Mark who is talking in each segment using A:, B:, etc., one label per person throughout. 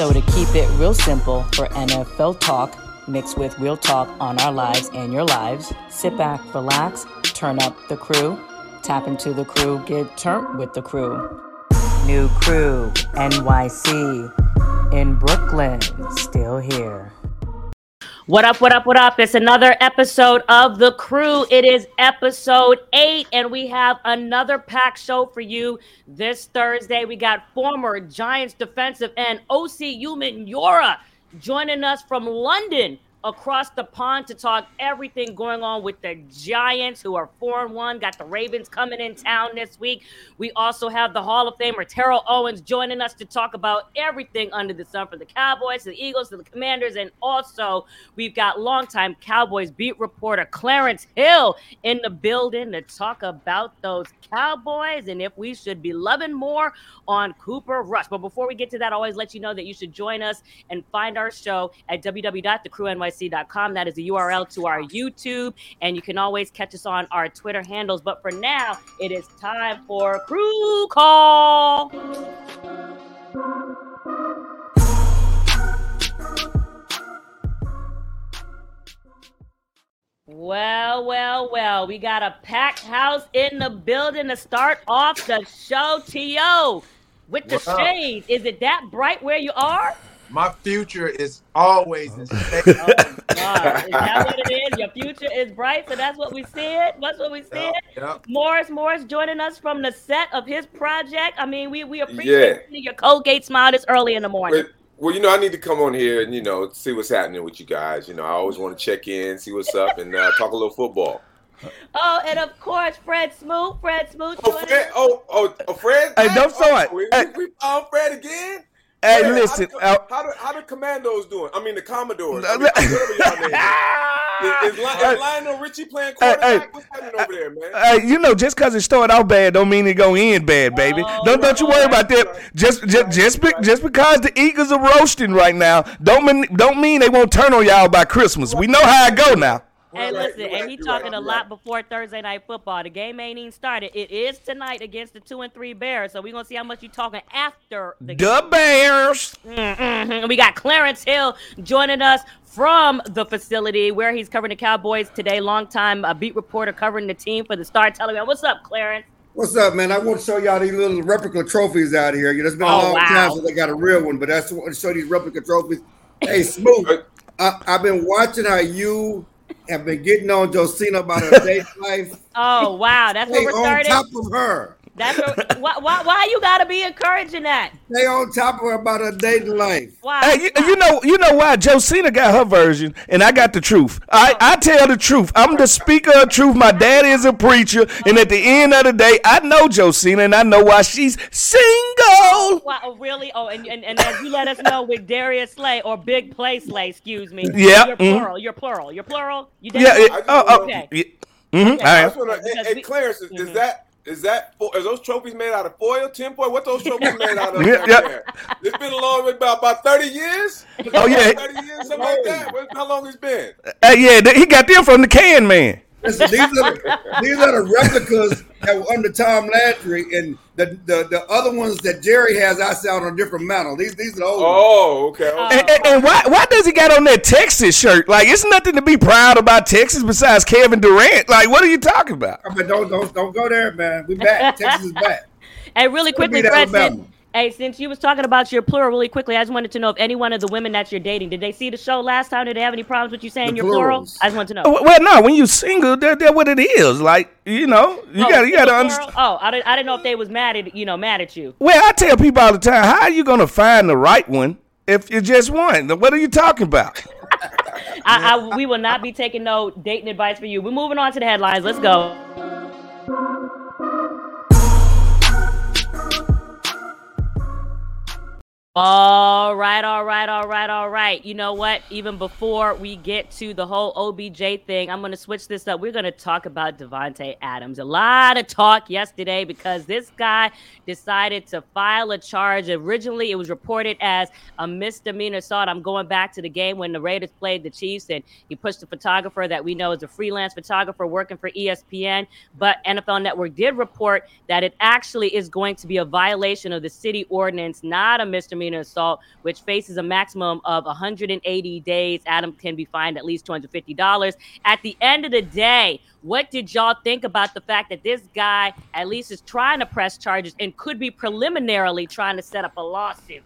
A: So, to keep it real simple for NFL talk, mixed with real talk on our lives and your lives, sit back, relax, turn up the crew, tap into the crew, get turned with the crew. New crew, NYC, in Brooklyn, still here. What up, what up, what up? It's another episode of The Crew. It is episode eight, and we have another packed show for you this Thursday. We got former Giants defensive end Osi Umenyiora joining us from London across the pond to talk everything going on with the Giants, who are 4 and 1. Got the Ravens coming in town this week. We also have the Hall of Famer Terrell Owens joining us to talk about everything under the sun for the Cowboys, the Eagles, the Commanders, and also we've got longtime Cowboys beat reporter Clarence Hill in the building to talk about those Cowboys and if we should be loving more on Cooper Rush. But before we get to that, I always let you know that you should join us and find our show at www.thecrewny NYC.com. That is the URL to our YouTube. And you can always catch us on our Twitter handles. But for now, it is time for Crew Call. Well, well, well, we got a packed house in the building to start off the show. T.O. with the shades, Is it that bright where you are?
B: My future is always in
A: state. oh, God. Is that what it is? Your future is bright, so that's what we said. That's what we said. yep. Yep. Morris Morris joining us from the set of his project. I mean, we we appreciate yeah. your Colgate smile this early in the morning.
C: Well, you know, I need to come on here and you know see what's happening with you guys. You know, I always want to check in, see what's up, and uh, talk a little football.
A: Oh, and of course, Fred Smoot. Fred Smoot.
C: Oh, Fred. Oh, oh, oh, Fred.
D: Hey, don't
C: oh,
D: it.
C: We,
D: hey.
C: we, we found Fred again.
D: Hey, yeah, listen.
C: How the, how, the, how the commandos doing? I mean, the Commodores. I mean, is, is, is, Lionel Richie playing quarterback? Hey, What's happening over there, man?
D: Hey, you know, just because it started out bad, don't mean it gonna end bad, baby. Oh, don't don't you worry about that. Right. Just just just, be, just because the Eagles are roasting right now, don't mean don't mean they won't turn on y'all by Christmas. We know how it go now.
A: Hey, listen, and he talking a lot before Thursday night football. The game ain't even started. It is tonight against the two and three Bears. So we're gonna see how much you talking after the,
D: the Bears.
A: Mm-hmm. We got Clarence Hill joining us from the facility where he's covering the Cowboys today. Longtime uh, beat reporter covering the team for the Star Telegram. What's up, Clarence?
E: What's up, man? I want to show y'all these little replica trophies out here. It's been a oh, long wow. time since I got a real one, but that's want to show these replica trophies. Hey, Smoot, I, I've been watching how you have been getting on Josina about her date life.
A: Oh wow, that's what we're starting.
E: On top of her.
A: That's what, why, why, why you gotta be encouraging that?
E: Stay on top of her about her dating life.
D: Why? Hey, you, you, know, you know why? Josina got her version, and I got the truth. I, I tell the truth. I'm the speaker of truth. My dad is a preacher, and at the end of the day, I know Josina, and I know why she's single.
A: Wow, oh, really? Oh, and, and, and as you let us know with Darius Slay or Big Play Slay, excuse me.
D: Yeah.
A: You're mm-hmm. plural. You're plural. You're plural. You
D: yeah. It, oh, oh, okay. Yeah.
C: Mm-hmm. Okay. I wanna, hey, hey, Clarence, mm-hmm. is that is that is those trophies made out of foil, tinfoil? What those trophies made out of? yeah, yeah. It's been a long about about thirty years.
D: Oh yeah,
C: thirty years, something like that. How long it's been?
D: Uh, yeah, he got them from the can man.
E: Listen, these are the, these are the replicas that were under Tom Landry, and the, the, the other ones that Jerry has I sell on a different mantle. These these are the old.
C: Oh, okay.
D: okay. And, and, and, why why does he got on that Texas shirt? Like, it's nothing to be proud about Texas besides Kevin Durant. Like, what are you talking about?
E: I mean, don't don't don't go there, man. We back. Texas is back.
A: And really quickly, President. Hey, since you was talking about your plural really quickly, I just wanted to know if any one of the women that you're dating, did they see the show last time? Did they have any problems with you saying your plural? I just want to know.
D: Uh, well, no, when you're single, they're, they're what it is. Like, you know, you oh, got you got to understand.
A: Oh, I didn't, I didn't know if they was mad at you know mad at you.
D: Well, I tell people all the time, how are you gonna find the right one if you just one? What are you talking about?
A: I, I, we will not be taking no dating advice for you. We're moving on to the headlines. Let's go. All right, all right, all right, all right. You know what? Even before we get to the whole OBJ thing, I'm going to switch this up. We're going to talk about Davante Adams. A lot of talk yesterday because this guy decided to file a charge. Originally, it was reported as a misdemeanor assault. I'm going back to the game when the Raiders played the Chiefs, and he pushed a photographer that we know is a freelance photographer working for ESPN. But NFL Network did report that it actually is going to be a violation of the city ordinance, not a misdemeanor misdemeanor assault, which faces a maximum of 180 days. Adam can be fined at least $250. At the end of the day, what did y'all think about the fact that this guy at least is trying to press charges and could be preliminarily trying to set up a lawsuit?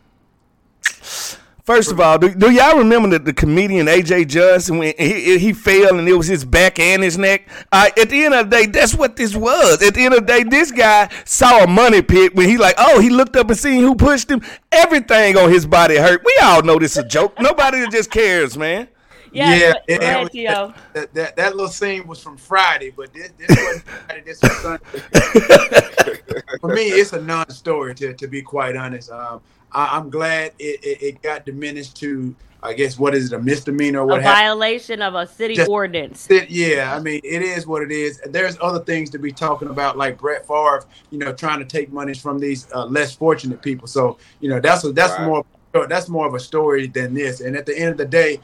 D: First of all, do, do y'all remember the, the comedian AJ Johnson when he, he fell and it was his back and his neck? Uh, at the end of the day, that's what this was. At the end of the day, this guy saw a money pit when he like, oh, he looked up and seen who pushed him. Everything on his body hurt. We all know this is a joke. Nobody just cares, man.
B: Yeah, yeah ahead, that, that, that little scene was from Friday, but this, this wasn't Friday. This was Sunday. For me, it's a non-story to, to be quite honest. Um, I, am glad it, it, it, got diminished to, I guess, what is it, a misdemeanor or what?
A: A violation of a city Just, ordinance.
B: It, yeah, I mean, it is what it is. There's other things to be talking about, like Brett Favre, you know, trying to take monies from these uh, less fortunate people. So, you know, that's a, that's right. more that's more of a story than this. And at the end of the day,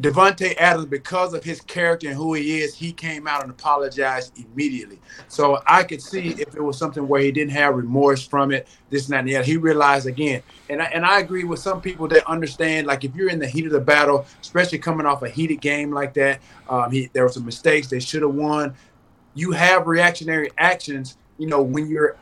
B: Davante Adams, because of his character and who he is, he came out and apologized immediately. So I could see if it was something where he didn't have remorse from it, this and that and the other. He realized again, and I, and I agree with some people that understand, like if you're in the heat of the battle, especially coming off a heated game like that, um, he, there were some mistakes they should have won. You have reactionary actions, you know, when you're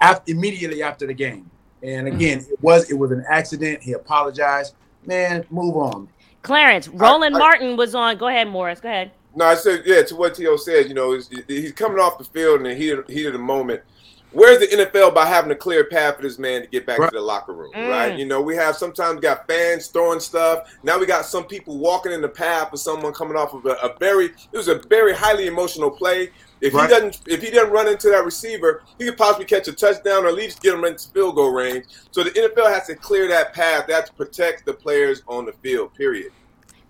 B: after, immediately after the game. And again, it was it was an accident. He apologized. Man, move on.
A: Clarence, Roland I, I, Martin was on. Go ahead, Morris. Go ahead.
C: No, I said yeah. To what T.O. said, you know, he's coming off the field and he heat of the moment. Where's the NFL by having a clear path for this man to get back right. to the locker room, mm. right? You know, we have sometimes got fans throwing stuff. Now we got some people walking in the path of someone coming off of a, a very, it was a very highly emotional play. If right. he doesn't, if he doesn't run into that receiver, he could possibly catch a touchdown or at least get him into field goal range. So the NFL has to clear that path. That to protect the players on the field. Period.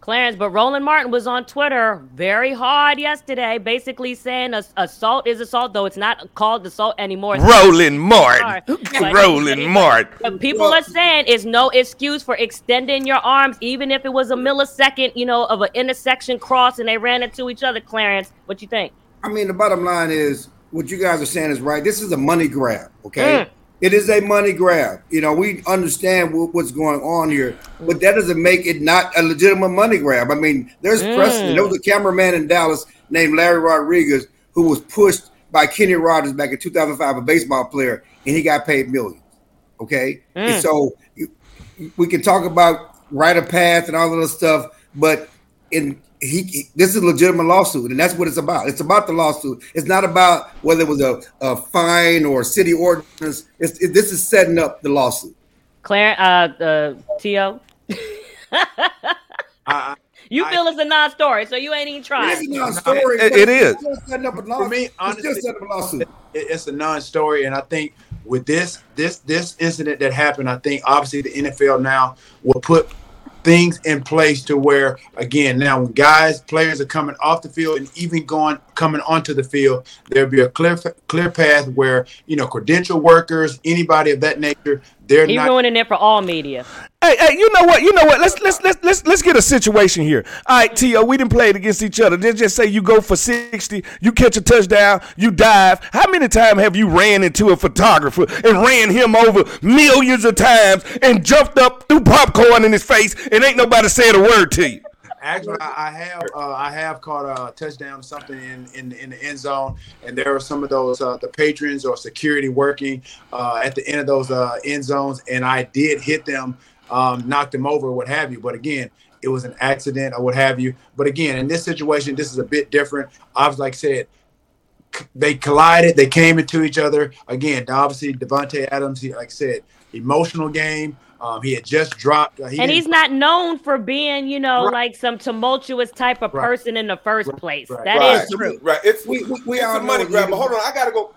A: Clarence, but Roland Martin was on Twitter very hard yesterday, basically saying assault is assault, though it's not called assault anymore.
D: Roland Martin. Roland Martin.
A: People are saying it's no excuse for extending your arms, even if it was a millisecond, you know, of an intersection cross and they ran into each other. Clarence, what you think?
E: I mean, the bottom line is what you guys are saying is right. This is a money grab, okay? Mm. It is a money grab. You know, we understand what's going on here, but that doesn't make it not a legitimate money grab. I mean, there's mm. precedent. There was a cameraman in Dallas named Larry Rodriguez who was pushed by Kenny Rogers back in 2005, a baseball player, and he got paid millions. Okay, mm. and so we can talk about right of path and all of this stuff, but in he, he, this is a legitimate lawsuit, and that's what it's about. It's about the lawsuit. It's not about whether it was a, a fine or a city ordinance. It's, it, this is setting up the lawsuit.
A: Claire, uh, uh, T.O. uh, you feel I, it's a non-story, so you ain't even trying.
E: It's a non-story.
D: it, it is.
E: Setting up a lawsuit. For me, honestly, it's,
B: a lawsuit. it's a non-story, and I think with this this this incident that happened, I think obviously the NFL now will put things in place to where again now when guys players are coming off the field and even going coming onto the field there'll be a clear clear path where you know credential workers anybody of that nature they're
A: He's
B: not
A: ruining it for all media
D: Hey, hey, you know what? You know what? Let's let's let's let's let's get a situation here. All right, T.O., we didn't play it against each other. Let's just say you go for sixty, you catch a touchdown, you dive. How many times have you ran into a photographer and ran him over millions of times and jumped up, threw popcorn in his face, and ain't nobody said a word to you?
B: Actually, I have uh, I have caught a touchdown or something in, in in the end zone, and there are some of those uh, the patrons or security working uh, at the end of those uh, end zones, and I did hit them um, knocked them over, what have you. But again, it was an accident or what have you. But again, in this situation, this is a bit different. Obviously, like I said, they collided, they came into each other. Again, obviously, Davante Adams, he, like I said, emotional game. Um, he had just dropped, uh,
A: he and he's not known for being, you know, right. like some tumultuous type of right. person in the first right. place. That is true.
C: Right. It's we, we, we it's a money grab. But hold on, I gotta go.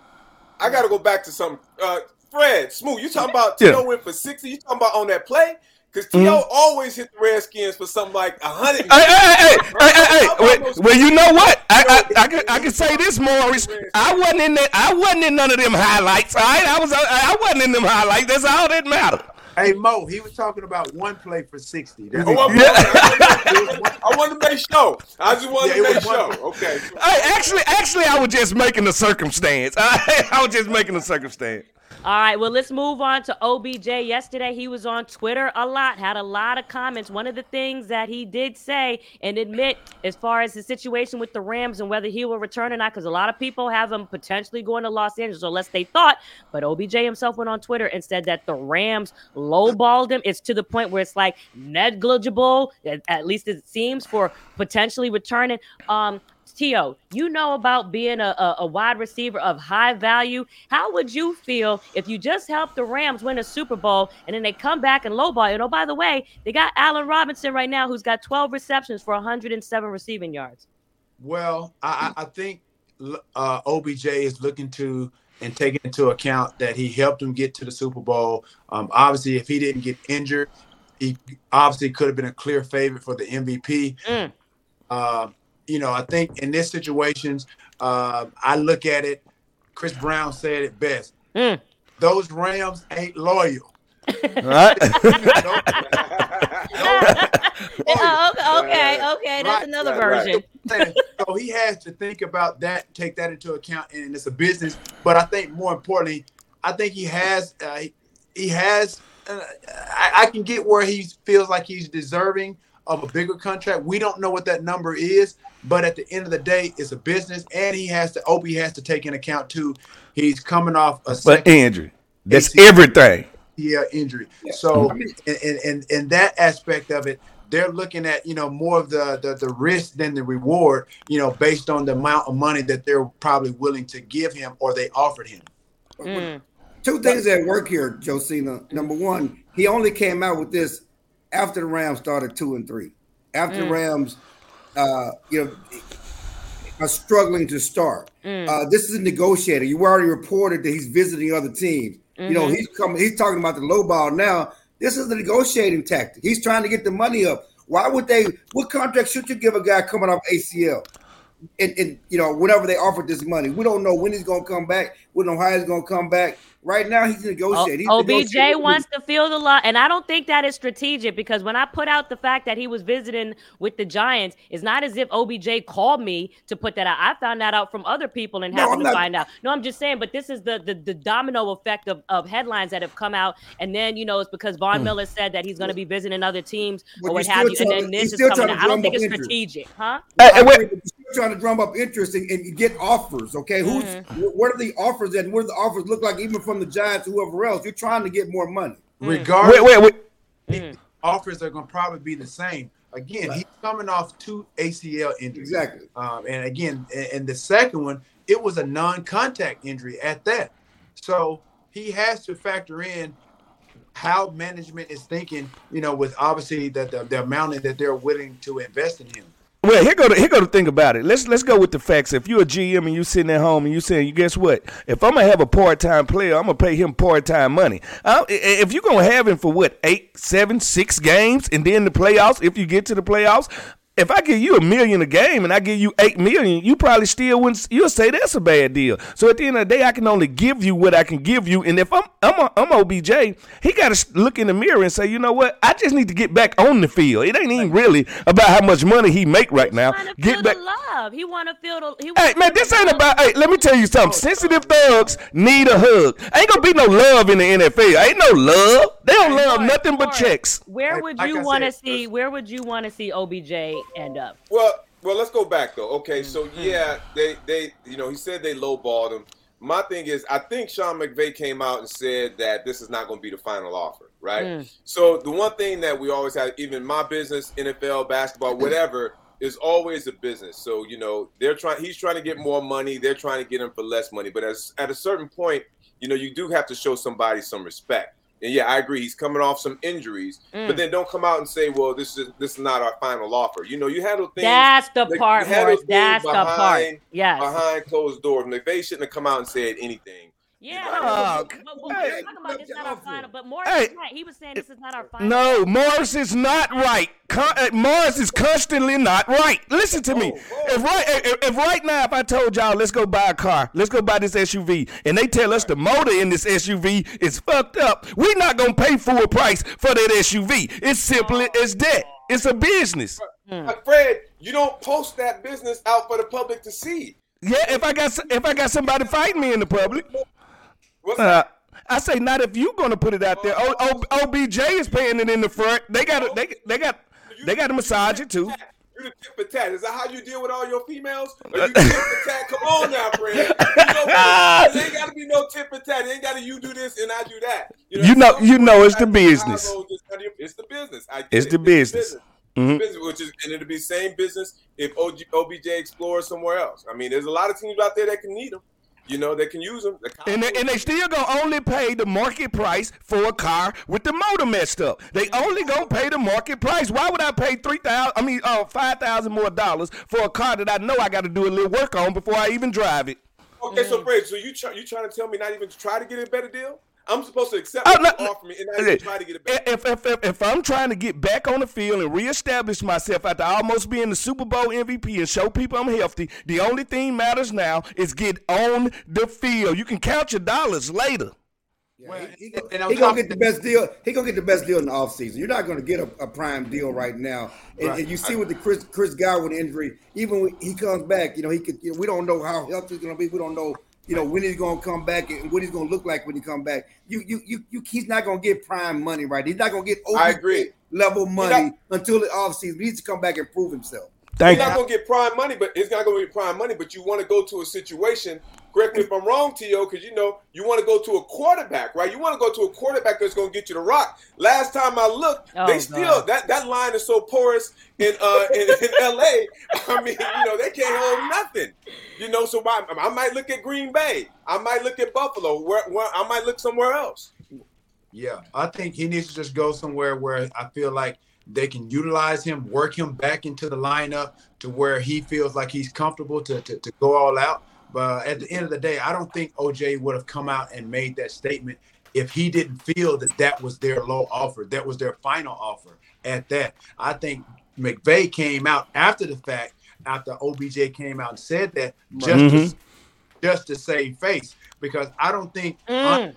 C: I gotta go back to some. Uh, Fred, Smoot. You talking about T.O. yeah. went for 60? You talking about on that play? Because T.O. Mm-hmm. always hit the Redskins for something like a 100.
D: Hey, hey, hey, hey, hey, hey. Well, well, you know what? I, I, I, can, I can say this, Morris. I wasn't in that. I wasn't in none of them highlights. All right, I was. I wasn't in them highlights. That's all that mattered.
B: Hey Mo, he was talking about one play for sixty.
C: Oh, I wanted to make sure. I just wanted yeah, to make sure. Okay.
D: Hey, actually, actually, I was just making a circumstance. I, I was just making a circumstance.
A: All right, well, let's move on to OBJ. Yesterday, he was on Twitter a lot, had a lot of comments. One of the things that he did say and admit, as far as the situation with the Rams and whether he will return or not, because a lot of people have him potentially going to Los Angeles, or less they thought. But OBJ himself went on Twitter and said that the Rams lowballed him. It's to the point where it's like negligible, at least it seems, for potentially returning. Um, T.O., you know about being a, a, a, wide receiver of high value. How would you feel if you just helped the Rams win a Super Bowl and then they come back and lowball you? And oh, by the way, they got Allen Robinson right now who's got 12 receptions for 107 receiving yards.
B: Well, I, I think uh, OBJ is looking to and taking into account that he helped him get to the Super Bowl. Um, obviously, if he didn't get injured, he obviously could have been a clear favorite for the MVP. Mm. Uh, you know, I think in this situations, uh, I look at it. Chris Brown said it best. Mm. Those Rams ain't loyal. Right.
A: oh, okay, okay, that's right, another right, version.
B: Right. so he has to think about that, take that into account, and it's a business. But I think more importantly, I think he has, uh, he has. Uh, I, I, can get where he feels like he's deserving of a bigger contract. We don't know what that number is, but at the end of the day, it's a business, and he has to. Opie has to take in account too. He's coming off a
D: but injury. That's ACL, everything.
B: Yeah, injury. So, in, in in that aspect of it, they're looking at you know more of the, the the risk than the reward. You know, based on the amount of money that they're probably willing to give him or they offered him.
E: Mm. Two things at work here, Josina. Number one, he only came out with this after the Rams started two and three. After mm. the Rams uh, you know, are struggling to start. Mm. Uh, this is a negotiator. You already reported that he's visiting other teams. Mm-hmm. You know, mm-hmm. he's coming. He's talking about the low ball now. This is the negotiating tactic. He's trying to get the money up. Why would they? What contract should you give a guy coming off ACL? And, and you know, whenever they offered this money, we don't know when he's going to come back. We don't know how he's going to come back. Right now, he's negotiating.
A: He's OBJ negotiating. wants to feel the law, and I don't think that is strategic because when I put out the fact that he was visiting with the Giants, it's not as if OBJ called me to put that out. I found that out from other people and no, happened to not. find out. No, I'm just saying, but this is the the, the domino effect of, of headlines that have come out, and then you know it's because Von hmm. Miller said that he's going to be visiting other teams but or what have you, and then this is coming out. I don't think it's strategic, huh? Hey,
E: hey, trying to drum up interest and, and get offers. Okay, who's mm-hmm. what are the offers and what do the offers look like, even from the Giants, whoever else? You're trying to get more money.
B: Mm. Regardless, wait, wait, wait. Mm. offers are going to probably be the same. Again, right. he's coming off two ACL injuries.
E: Exactly.
B: Um, and again, and the second one, it was a non-contact injury at that. So he has to factor in how management is thinking, you know, with obviously that the, the amount that they're willing to invest in him.
D: Well, here go the here go the thing about it. Let's let's go with the facts. If you're a GM and you sitting at home and you saying, you guess what? If I'm gonna have a part time player, I'm gonna pay him part time money. Uh, if you're gonna have him for what eight, seven, six games, and then the playoffs, if you get to the playoffs, if I give you a million a game and I give you eight million, you probably still wouldn't. You'll say that's a bad deal. So at the end of the day, I can only give you what I can give you. And if I'm I'm a, I'm OBJ, he got to look in the mirror and say, you know what? I just need to get back on the field. It ain't even really about how much money he make right
A: He's
D: now.
A: Get back. love. He want to feel the. He
D: hey man, this ain't about. Hey, let me tell you something. Sensitive thugs need a hug. Ain't gonna be no love in the NFL. Ain't no love. They don't love nothing but checks.
A: Where would you want to see? Where would you want to see OBJ end up?
C: Well, well, let's go back though. Okay, so mm-hmm. yeah, they they you know he said they lowballed him. My thing is, I think Sean McVay came out and said that this is not going to be the final offer, right? Mm. So the one thing that we always have, even my business, NFL, basketball, whatever, is always a business. So you know they're trying. He's trying to get more money. They're trying to get him for less money. But as at a certain point, you know, you do have to show somebody some respect. And yeah, I agree. He's coming off some injuries, mm. but then don't come out and say, "Well, this is this is not our final offer." You know, you handle things.
A: That's the like, part, Morris. That's behind, the part. Yes.
C: Behind closed doors, McVay shouldn't have come out and said anything.
A: Yeah, no, but, but, but hey, talking about this not our final. But Morris hey, is right. He was saying this is not our final.
D: No, Morris is not right. Con- uh, Morris is constantly not right. Listen to me. If right, if, if, right now, if I told y'all, let's go buy a car, let's go buy this SUV, and they tell us the motor in this SUV is fucked up, we're not gonna pay full price for that SUV. It's simply as that. It's a business.
C: Hmm. Fred, you don't post that business out for the public to see.
D: Yeah, if I got if I got somebody fighting me in the public. What's uh, I say not if you're gonna put it out there. O, o, OBJ is paying it in the front. They got they they got they got to massage it too.
C: You the tip tat. Is that how you deal with all your females? Or you tip for tat? Come on now, friend. You know ain't got to be no tip for tat. It ain't got to you do this and I do that.
D: You know, you know, you know it's the business.
C: It's the business.
D: It's the business.
C: Mm-hmm. business, which is and it'll be same business if OG, OBJ explores somewhere else. I mean, there's a lot of teams out there that can need them. You know, they can use them.
D: and they, and they still gonna only pay the market price for a car with the motor messed up. They only gonna pay the market price. Why would I pay three thousand? I mean, uh, five thousand more dollars for a car that I know I got to do a little work on before I even drive it.
C: Okay, so Brad, so you try, you trying to tell me not even to try to get a better deal? I'm supposed to accept uh, what oh, you offer me and I try to get it back.
D: If, if, if, if, I'm trying to get back on the field and reestablish myself after almost being the Super Bowl MVP and show people I'm healthy, the only thing matters now is get on the field. You can count your dollars later.
E: Yeah, he, he, he gonna get the best deal. He gonna get the best deal in the offseason. You're not gonna get a, a prime deal right now. And, right. and you see with the Chris Chris Godwin injury, even when he comes back, you know he could. You know, we don't know how healthy he's gonna be. We don't know you know when he's going to come back and what he's going to look like when he come back. You, you, you, you he's not going to get prime money, right? He's not going to get
C: I agree.
E: level money not, until the offseason. He needs to come back and prove himself.
C: Thank he's not going to get prime money, but it's not going to be prime money. But you want to go to a situation correct me if I'm wrong, T.O., because you know you want to go to a quarterback, right? You want to go to a quarterback that's going to get you the rock. Last time I looked, oh, they still that that line is so porous in uh in, in L.A. I mean, you know, they can't hold nothing. You know, so I, I might look at Green Bay. I might look at Buffalo. Where, where I might look somewhere else.
B: Yeah, I think he needs to just go somewhere where I feel like they can utilize him, work him back into the lineup to where he feels like he's comfortable to, to, to go all out. But at the end of the day, I don't think OJ would have come out and made that statement if he didn't feel that that was their low offer, that was their final offer at that. I think McVay came out after the fact, after OBJ came out and said that just mm-hmm. to, just to save face, because I don't think mm.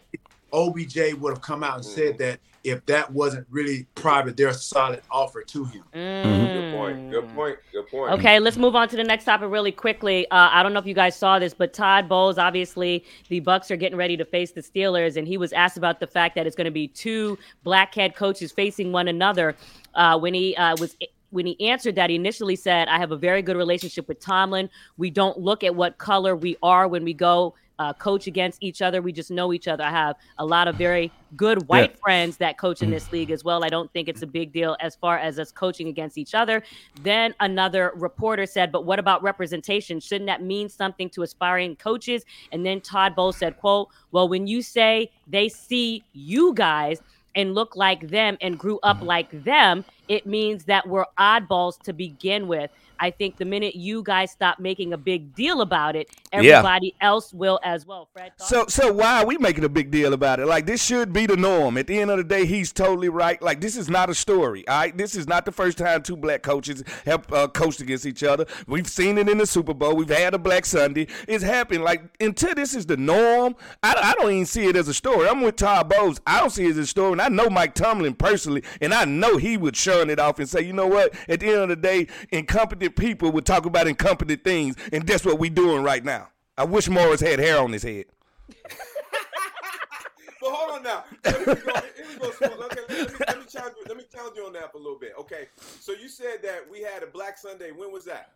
B: OBJ would have come out and said that if that wasn't really private, their solid offer to him.
C: Mm. Good point. Good point. Good point.
A: Okay, let's move on to the next topic really quickly. Uh, I don't know if you guys saw this, but Todd Bowles, obviously, the Bucs are getting ready to face the Steelers, and he was asked about the fact that it's going to be two black head coaches facing one another. Uh, when he uh, was when he answered that, he initially said, I have a very good relationship with Tomlin. We don't look at what color we are when we go uh, coach against each other. We just know each other. I have a lot of very good white yeah. friends that coach in mm. this league as well. I don't think it's a big deal as far as us coaching against each other. Then another reporter said, "But what about representation? Shouldn't that mean something to aspiring coaches?" And then Todd Bowles said, "Quote: Well, when you say they see you guys." and look like them and grew up like them, it means that we're oddballs to begin with. I think the minute you guys stop making a big deal about it, everybody yeah. else will as well. Fred.
D: So, so why are we making a big deal about it? Like this should be the norm. At the end of the day, he's totally right. Like this is not a story. All right, this is not the first time two black coaches have uh, coached against each other. We've seen it in the Super Bowl. We've had a Black Sunday. It's happened. Like until this is the norm, I, I don't even see it as a story. I'm with Todd Bowles. I don't see it as a story, and I know Mike Tomlin personally, and I know he would shun it off and say, you know what? At the end of the day, incompetent people would talk about incompetent things, and that's what we're doing right now. I wish Morris had hair on his head.
C: but hold on now. Let me go. Let me, go okay, let, me, let, me challenge, let me challenge you on that for a little bit. Okay. So you said that we had a Black Sunday. When was that?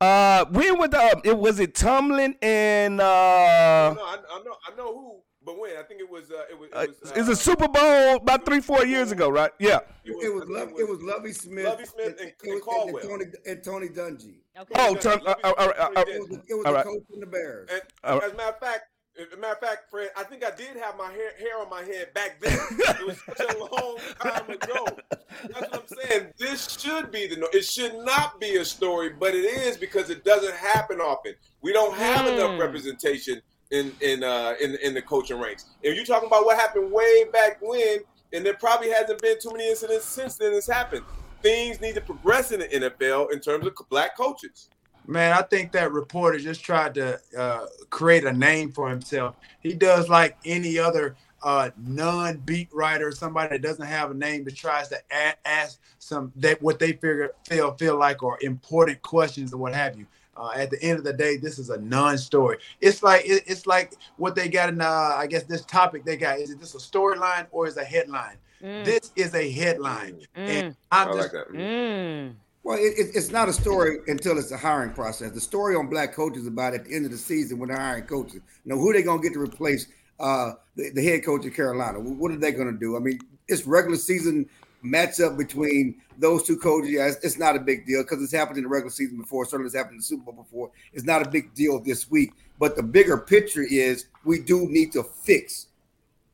D: Uh, when was the? It was it Tomlin and uh.
C: No, no I, I know. I know who. But when I think it was, uh, it was, it was uh,
D: it's a Super Bowl about three, four years ago, right? Yeah.
E: It was, it was, Love, it was Lovie Smith,
C: Lovie Smith and, and, and Caldwell,
E: and Tony, and Tony Dungy.
A: Okay. Oh,
D: Tony, uh, uh, uh,
E: it was, it was the coach in the Bears.
C: And, as a matter of fact, as a matter of fact, Fred, I think I did have my hair, hair on my head back then. it was such a long time ago. That's what I'm saying. This should be the. It should not be a story, but it is because it doesn't happen often. We don't have mm. enough representation in in uh, in in the coaching ranks. If you're talking about what happened way back when, and there probably hasn't been too many incidents since then. It's happened. Things need to progress in the NFL in terms of black coaches.
B: Man, I think that reporter just tried to uh, create a name for himself. He does like any other uh, non-beat writer, somebody that doesn't have a name, that tries to ask some that what they figure feel feel like are important questions or what have you. Uh, at the end of the day, this is a non-story. It's like it, it's like what they got in. Uh, I guess this topic they got is it this a storyline or is a headline? Mm. This is a headline, mm. and I'm I just. Like
E: mm. Well, it, it's not a story until it's a hiring process. The story on black coaches about at the end of the season when they're hiring coaches. You know who they gonna get to replace uh, the, the head coach of Carolina. What are they gonna do? I mean, it's regular season matchup between those two coaches, yeah, it's, it's not a big deal because it's happened in the regular season before. Certainly, it's happened in the Super Bowl before. It's not a big deal this week. But the bigger picture is we do need to fix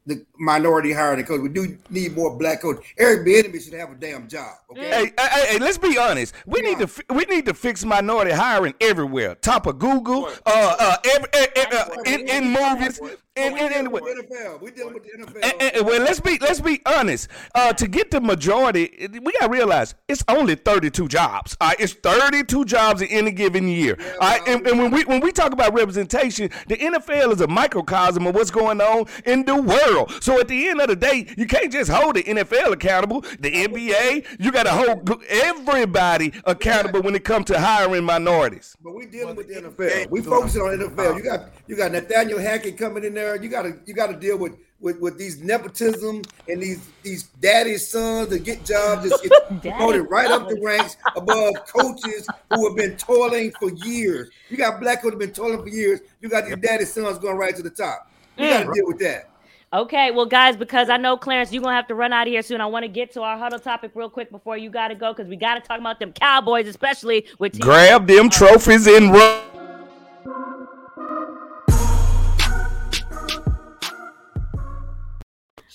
E: the minority hiring coach. We do need more black coach. Eric Bieniemy should have a damn job. Okay.
D: Hey, hey, hey let's be honest. We need to we need to fix minority hiring everywhere. Top of Google, uh, uh, every, every, uh, in, in movies, and, and, and, NFL. We dealing with the NFL. And, and, well, let's be let's be honest. Uh, to get the majority, we gotta realize it's only thirty two jobs. Right, it's thirty two jobs in any given year. Yeah, right, and, and when we when we talk about representation, the NFL is a microcosm of what's going on in the world. So at the end of the day, you can't just hold the NFL accountable. The NBA, you got to hold everybody accountable when it comes to hiring minorities.
E: But we dealing with the NFL. We focusing on NFL. You got you got Nathaniel Hackett coming in there there. You gotta you gotta deal with with, with these nepotism and these these daddy's sons that get jobs just get promoted right up the ranks above coaches who have been toiling for years. You got black who have been toiling for years. You got these daddy's sons going right to the top. You mm. got to deal with that.
A: Okay, well, guys, because I know Clarence, you're gonna have to run out of here soon. I want to get to our huddle topic real quick before you gotta go, because we gotta talk about them Cowboys, especially with
D: grab them trophies and run.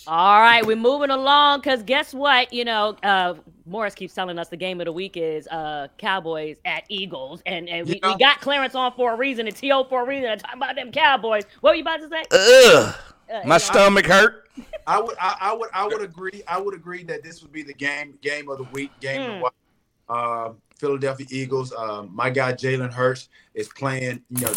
A: All right, we're moving along because guess what? You know, uh, Morris keeps telling us the game of the week is uh, Cowboys at Eagles, and, and we, yeah. we got Clarence on for a reason and T.O. for a reason. I'm talking about them Cowboys. What were you about to say?
D: Ugh, uh, my stomach hurt.
B: I would, I, I, would, I would agree. I would agree that this would be the game, game of the week, game mm. of what. Uh, Philadelphia Eagles. Uh, my guy Jalen Hurts is playing, you know,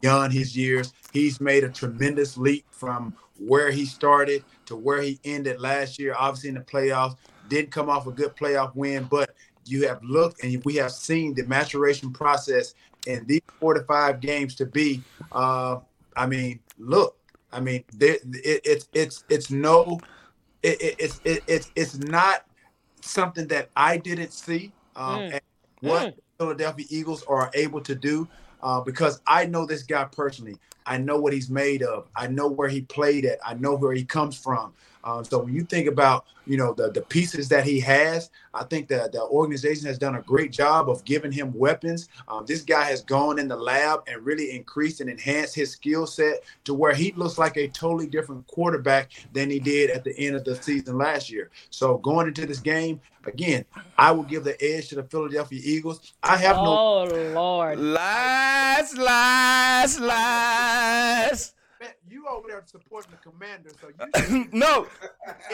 B: beyond his years. He's made a tremendous leap from where he started to where he ended last year. Obviously, in the playoffs, didn't come off a good playoff win, but you have looked and we have seen the maturation process in these four to five games to be. Uh, I mean, look, I mean, it, it's it's it's no, it, it, it's it, it's it's not something that I didn't see. Um, mm. what mm. Philadelphia Eagles are able to do uh, because I know this guy personally. I know what he's made of. I know where he played at. I know where he comes from. Um, so when you think about, you know, the the pieces that he has, I think that the organization has done a great job of giving him weapons. Um, this guy has gone in the lab and really increased and enhanced his skill set to where he looks like a totally different quarterback than he did at the end of the season last year. So going into this game, again, I will give the edge to the Philadelphia Eagles. I have oh,
A: no. Oh Lord!
D: Lies, lies, lies
B: you over there supporting the commander, so
D: you no.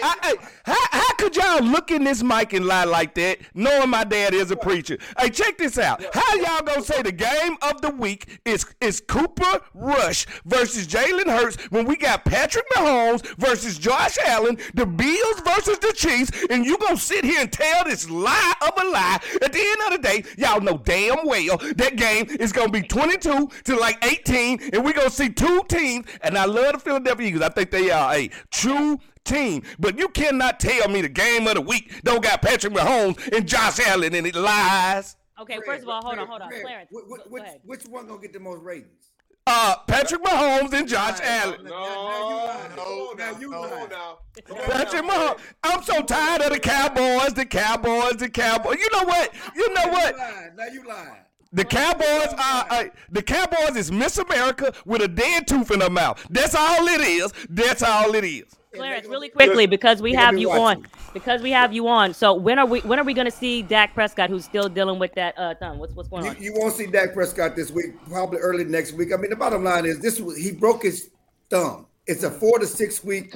D: I, I, how, how could y'all look in this mic and lie like that, knowing my dad is a preacher? Hey, check this out. How y'all gonna say the game of the week is is Cooper Rush versus Jalen Hurts when we got Patrick Mahomes versus Josh Allen, the Bills versus the Chiefs, and you gonna sit here and tell this lie of a lie? At the end of the day, y'all know damn well that game is gonna be 22 to like 18, and we gonna see two teams, and I love the Philadelphia Eagles. I think they are a true team. But you cannot tell me the game of the week don't got Patrick Mahomes and Josh Allen and it lies.
A: Okay, first of all, hold on, hold on. Clarence.
E: Which, which, which one gonna get the most ratings?
D: Uh, Patrick Mahomes and Josh Allen.
C: No, no, no, you no, no.
D: Patrick Mahomes. I'm so tired of the Cowboys, the Cowboys, the Cowboys. You know what? You know what?
E: Now you lying.
D: The Cowboys are uh, the Cowboys is Miss America with a dead tooth in her mouth. That's all it is. That's all it is.
A: Clarence, really quickly because we have you on. Because we have you on. So when are we when are we going to see Dak Prescott, who's still dealing with that uh, thumb? What's what's going
E: you,
A: on?
E: You won't see Dak Prescott this week. Probably early next week. I mean, the bottom line is this: he broke his thumb. It's a four to six week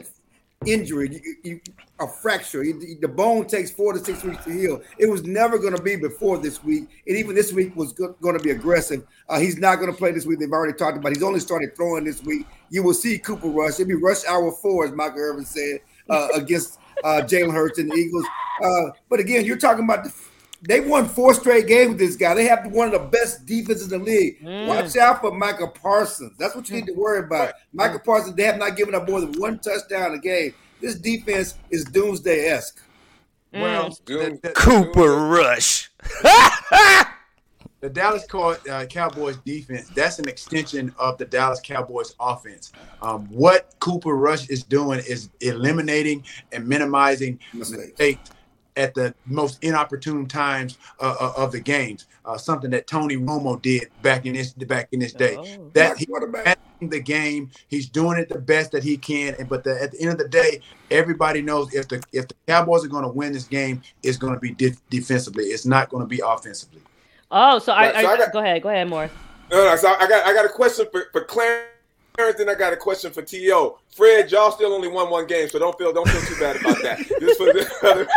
E: injury, you, you, a fracture. You, the bone takes four to six weeks to heal. It was never going to be before this week, and even this week was going to be aggressive. Uh, he's not going to play this week. They've already talked about. It. He's only started throwing this week. You will see Cooper Rush. It'll be rush hour four, as Michael Irvin said, uh, against uh, Jalen Hurts and the Eagles. Uh, but again, you're talking about the they won four straight games with this guy. They have one of the best defenses in the league. Mm. Watch out for Micah Parsons. That's what you need to worry about. Micah Parsons, they have not given up more than one touchdown a game. This defense is doomsday esque.
D: Mm. Well, Doom, Cooper Rush.
B: the Dallas uh, Cowboys defense, that's an extension of the Dallas Cowboys offense. Um, what Cooper Rush is doing is eliminating and minimizing mistakes at the most inopportune times uh, uh, of the games. Uh, something that Tony Romo did back in this back in this day. Oh, that he's the game, he's doing it the best that he can. And but the, at the end of the day, everybody knows if the if the Cowboys are going to win this game, it's going to be de- defensively. It's not going to be offensively.
A: Oh, so, I, so I, I got, go ahead, go ahead, Morris.
C: No, no. So I got I got a question for for Clarence. Then I got a question for To. Fred, y'all still only won one game, so don't feel don't feel too bad about that. Just for the other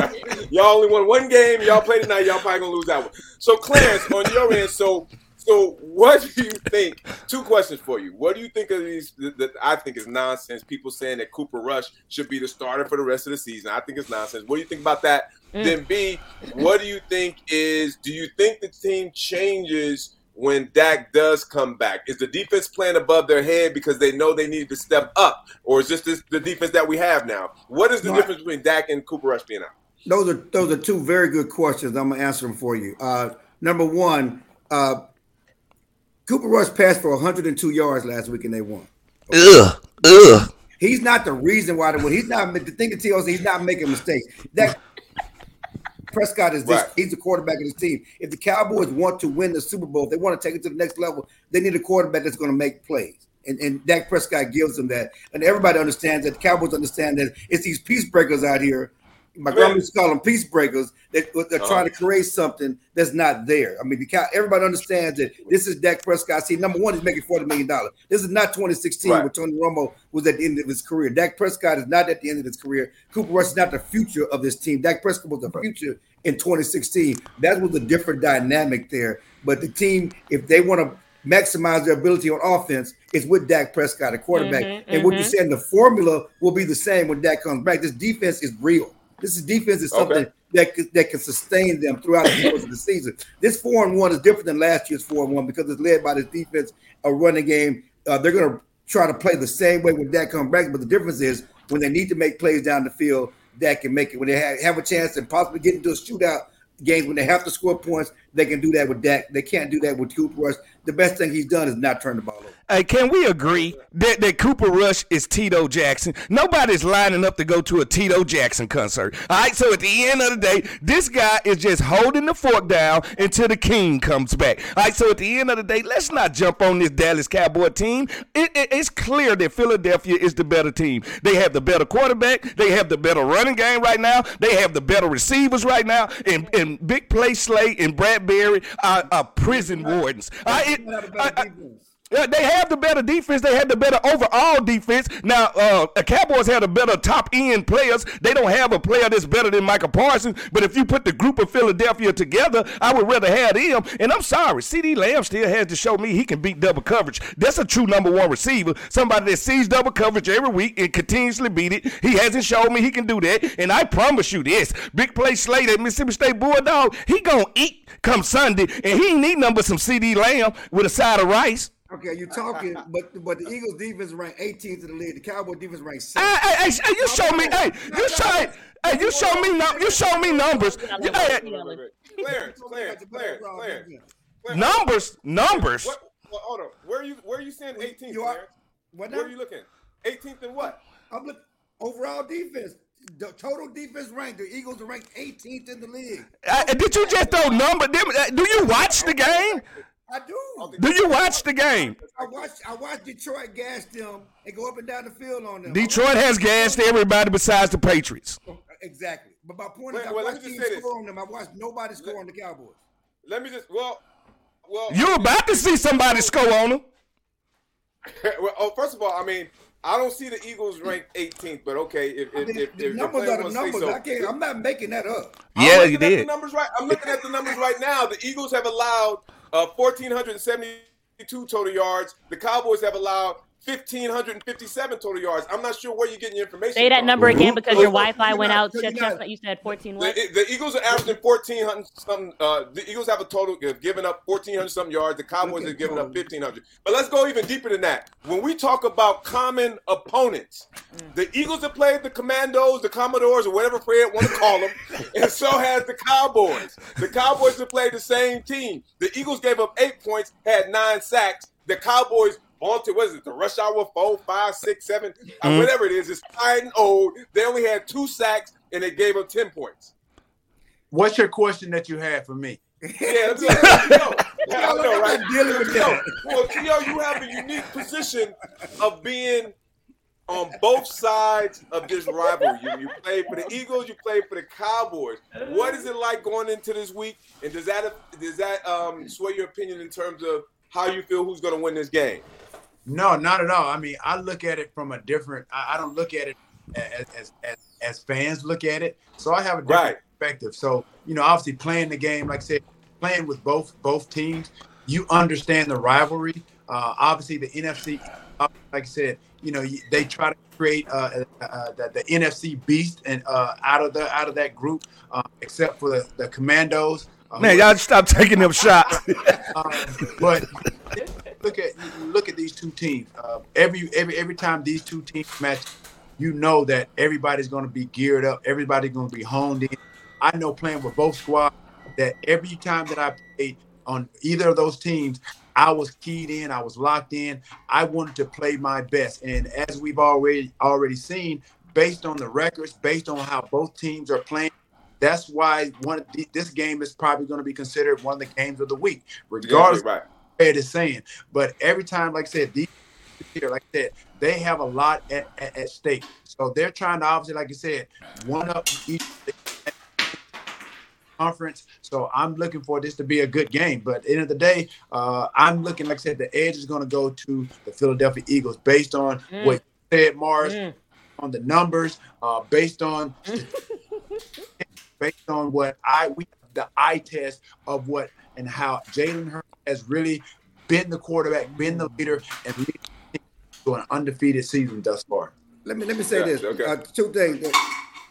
C: people. y'all only won one game. Y'all play tonight. Y'all probably gonna lose that one. So Clarence, on your end, so so what do you think? Two questions for you. What do you think of these that I think is nonsense? People saying that Cooper Rush should be the starter for the rest of the season. I think it's nonsense. What do you think about that? Mm. Then B, what do you think is do you think the team changes when Dak does come back? Is the defense playing above their head because they know they need to step up, or is this, this the defense that we have now? What is the no, difference between Dak and Cooper Rush being out?
E: Those are those are two very good questions. I'm gonna answer them for you. Uh, number one, uh, Cooper Rush passed for 102 yards last week and they won.
D: Okay. Ugh, ugh.
E: He's not the reason why they win. He's not the thing that tells he's not making mistakes. That Prescott is this, right. he's the quarterback of this team. If the Cowboys want to win the Super Bowl, if they want to take it to the next level, they need a quarterback that's going to make plays. And, and Dak Prescott gives them that. And everybody understands that. The Cowboys understand that it's these peace breakers out here my grandma used to call them peace breakers. They, are uh-huh. trying to create something that's not there. I mean, the, everybody understands that this is Dak Prescott. See, number one, he's making $40 million. This is not 2016 right. when Tony Romo was at the end of his career. Dak Prescott is not at the end of his career. Cooper Rush is not the future of this team. Dak Prescott was the future in 2016. That was a different dynamic there. But the team, if they want to maximize their ability on offense, it's with Dak Prescott, a quarterback. Mm-hmm, and mm-hmm. what you're saying, the formula will be the same when Dak comes back. This defense is real. This is defense is something okay. that that can sustain them throughout the course of the season. This four and one is different than last year's four and one because it's led by this defense, a running game. Uh, they're going to try to play the same way when Dak comes back, but the difference is when they need to make plays down the field, Dak can make it. When they have, have a chance and possibly get into a shootout games when they have to score points, they can do that with Dak. They can't do that with Cooper Rush. The best thing he's done is not turn the ball over.
D: Hey, can we agree that, that Cooper Rush is Tito Jackson? Nobody's lining up to go to a Tito Jackson concert. All right, so at the end of the day, this guy is just holding the fork down until the king comes back. All right, so at the end of the day, let's not jump on this Dallas Cowboy team. It, it, it's clear that Philadelphia is the better team. They have the better quarterback. They have the better running game right now. They have the better receivers right now. And, and Big Play Slay and Bradberry are, uh, are uh, prison wardens. Right, uh, it, I, yeah, they have the better defense. They have the better overall defense. Now, uh, the Cowboys have the better top end players. They don't have a player that's better than Micah Parsons. But if you put the group of Philadelphia together, I would rather have them. And I'm sorry, CeeDee Lamb still has to show me he can beat double coverage. That's a true number one receiver. Somebody that sees double coverage every week and continuously beat it. He hasn't shown me he can do that. And I promise you this: big play Slade at Mississippi State Bulldog, he gonna eat come Sunday, and he ain't need number some CeeDee Lamb with a side of rice.
E: Okay, you're talking, but but the Eagles defense ranked 18th in the league. The Cowboy defense ranked.
D: Hey, hey, hey, hey, you show me. Hey, you show. Hey, you show me. Num- You show me numbers. Hey,
C: Clarence, Clarence, Clarence, Clarence.
D: Numbers, numbers.
C: What, well, hold on. Where are you? Where are you saying 18th? You are, what Where are you looking? 18th in what?
E: I'm looking overall defense. The total defense rank. The Eagles are ranked 18th in the league.
D: Uh, did you just throw number? Do you watch the game?
E: I do.
D: Do you watch the game?
E: I watch. I watch Detroit gas them and go up and down the field on them.
D: Detroit has gassed everybody besides the Patriots.
E: Exactly. But my point Wait, is, I well, watched teams score on them. I watched nobody score let, on the Cowboys.
C: Let me just. Well, well.
D: You're about to see somebody score on them.
C: well, oh, first of all, I mean, I don't see the Eagles ranked 18th, but okay. If, if, I mean, if, if
E: numbers are the numbers, so. I can't. I'm not making that up.
D: Yeah, you did.
C: The numbers right. I'm looking at the numbers right now. The Eagles have allowed uh, 1,472 total yards. The Cowboys have allowed 1,557 total yards. I'm not sure where you're getting your information.
A: Say that
C: from.
A: number again because your Wi-Fi went out.
E: you're
A: Chestnut, you said 14 what?
C: The, the Eagles are averaging 1,400 something. Uh, the Eagles have a total have given up 1,400 something yards. The Cowboys have given up
E: total.
C: 1,500. But let's go even deeper than that. When we talk about common opponents, the Eagles have played the Commandos, the Commodores, or whatever Fred want to call them, and so has the Cowboys. The Cowboys have played the same team. The Eagles gave up eight points, had nine sacks. The Cowboys vaunted, what is it, the rush hour four, five, six, seven, uh, whatever it is, it's tired and old. They only had two sacks and they gave up 10 points.
B: What's your question that you had for me?
C: Yeah, that's what I know. Yeah, I know, right?
E: Dealing with that.
C: Well, T.O., you have a unique position of being on both sides of this rivalry. You, you played for the Eagles, you play for the Cowboys. What is it like going into this week? And does that does that um, sway your opinion in terms of how you feel who's going to win this game?
B: No, not at all. I mean, I look at it from a different. I, I don't look at it as, as as as fans look at it. So I have a different
C: Right.
B: perspective. So you know, obviously playing the game, like I said, playing with both both teams, you understand the rivalry. Uh, obviously, the NFC, uh, like I said, you know, they try to create uh, uh, uh, the, the NFC beast and uh, out of the out of that group, uh, except for the, the Commandos.
D: Man, y'all stop taking them shots.
B: um, but look at look at these two teams. Uh, every every every time these two teams match, you know that everybody's going to be geared up. Everybody's going to be honed in. I know playing with both squads that every time that I played on either of those teams, I was keyed in. I was locked in. I wanted to play my best. And as we've already already seen, based on the records, based on how both teams are playing. That's why one this game is probably going to be considered one of the games of the week, regardless
C: right.
B: It is saying. But every time, like I said, these here, like I said, they have a lot at, at, at stake. So they're trying to obviously, like I said, one up each conference. So I'm looking for this to be a good game. But at the end of the day, uh, I'm looking, like I said, the edge is going to go to the Philadelphia Eagles based on
A: Mm.
B: what you said, Mars,
A: Mm.
B: on the numbers, uh, based on based on what I we the eye test of what and how Jalen Hurts has really been the quarterback, been the leader, and leading to an undefeated season thus far.
E: Let me let me say
C: Yeah,
E: this.
C: okay.
E: Uh, two things.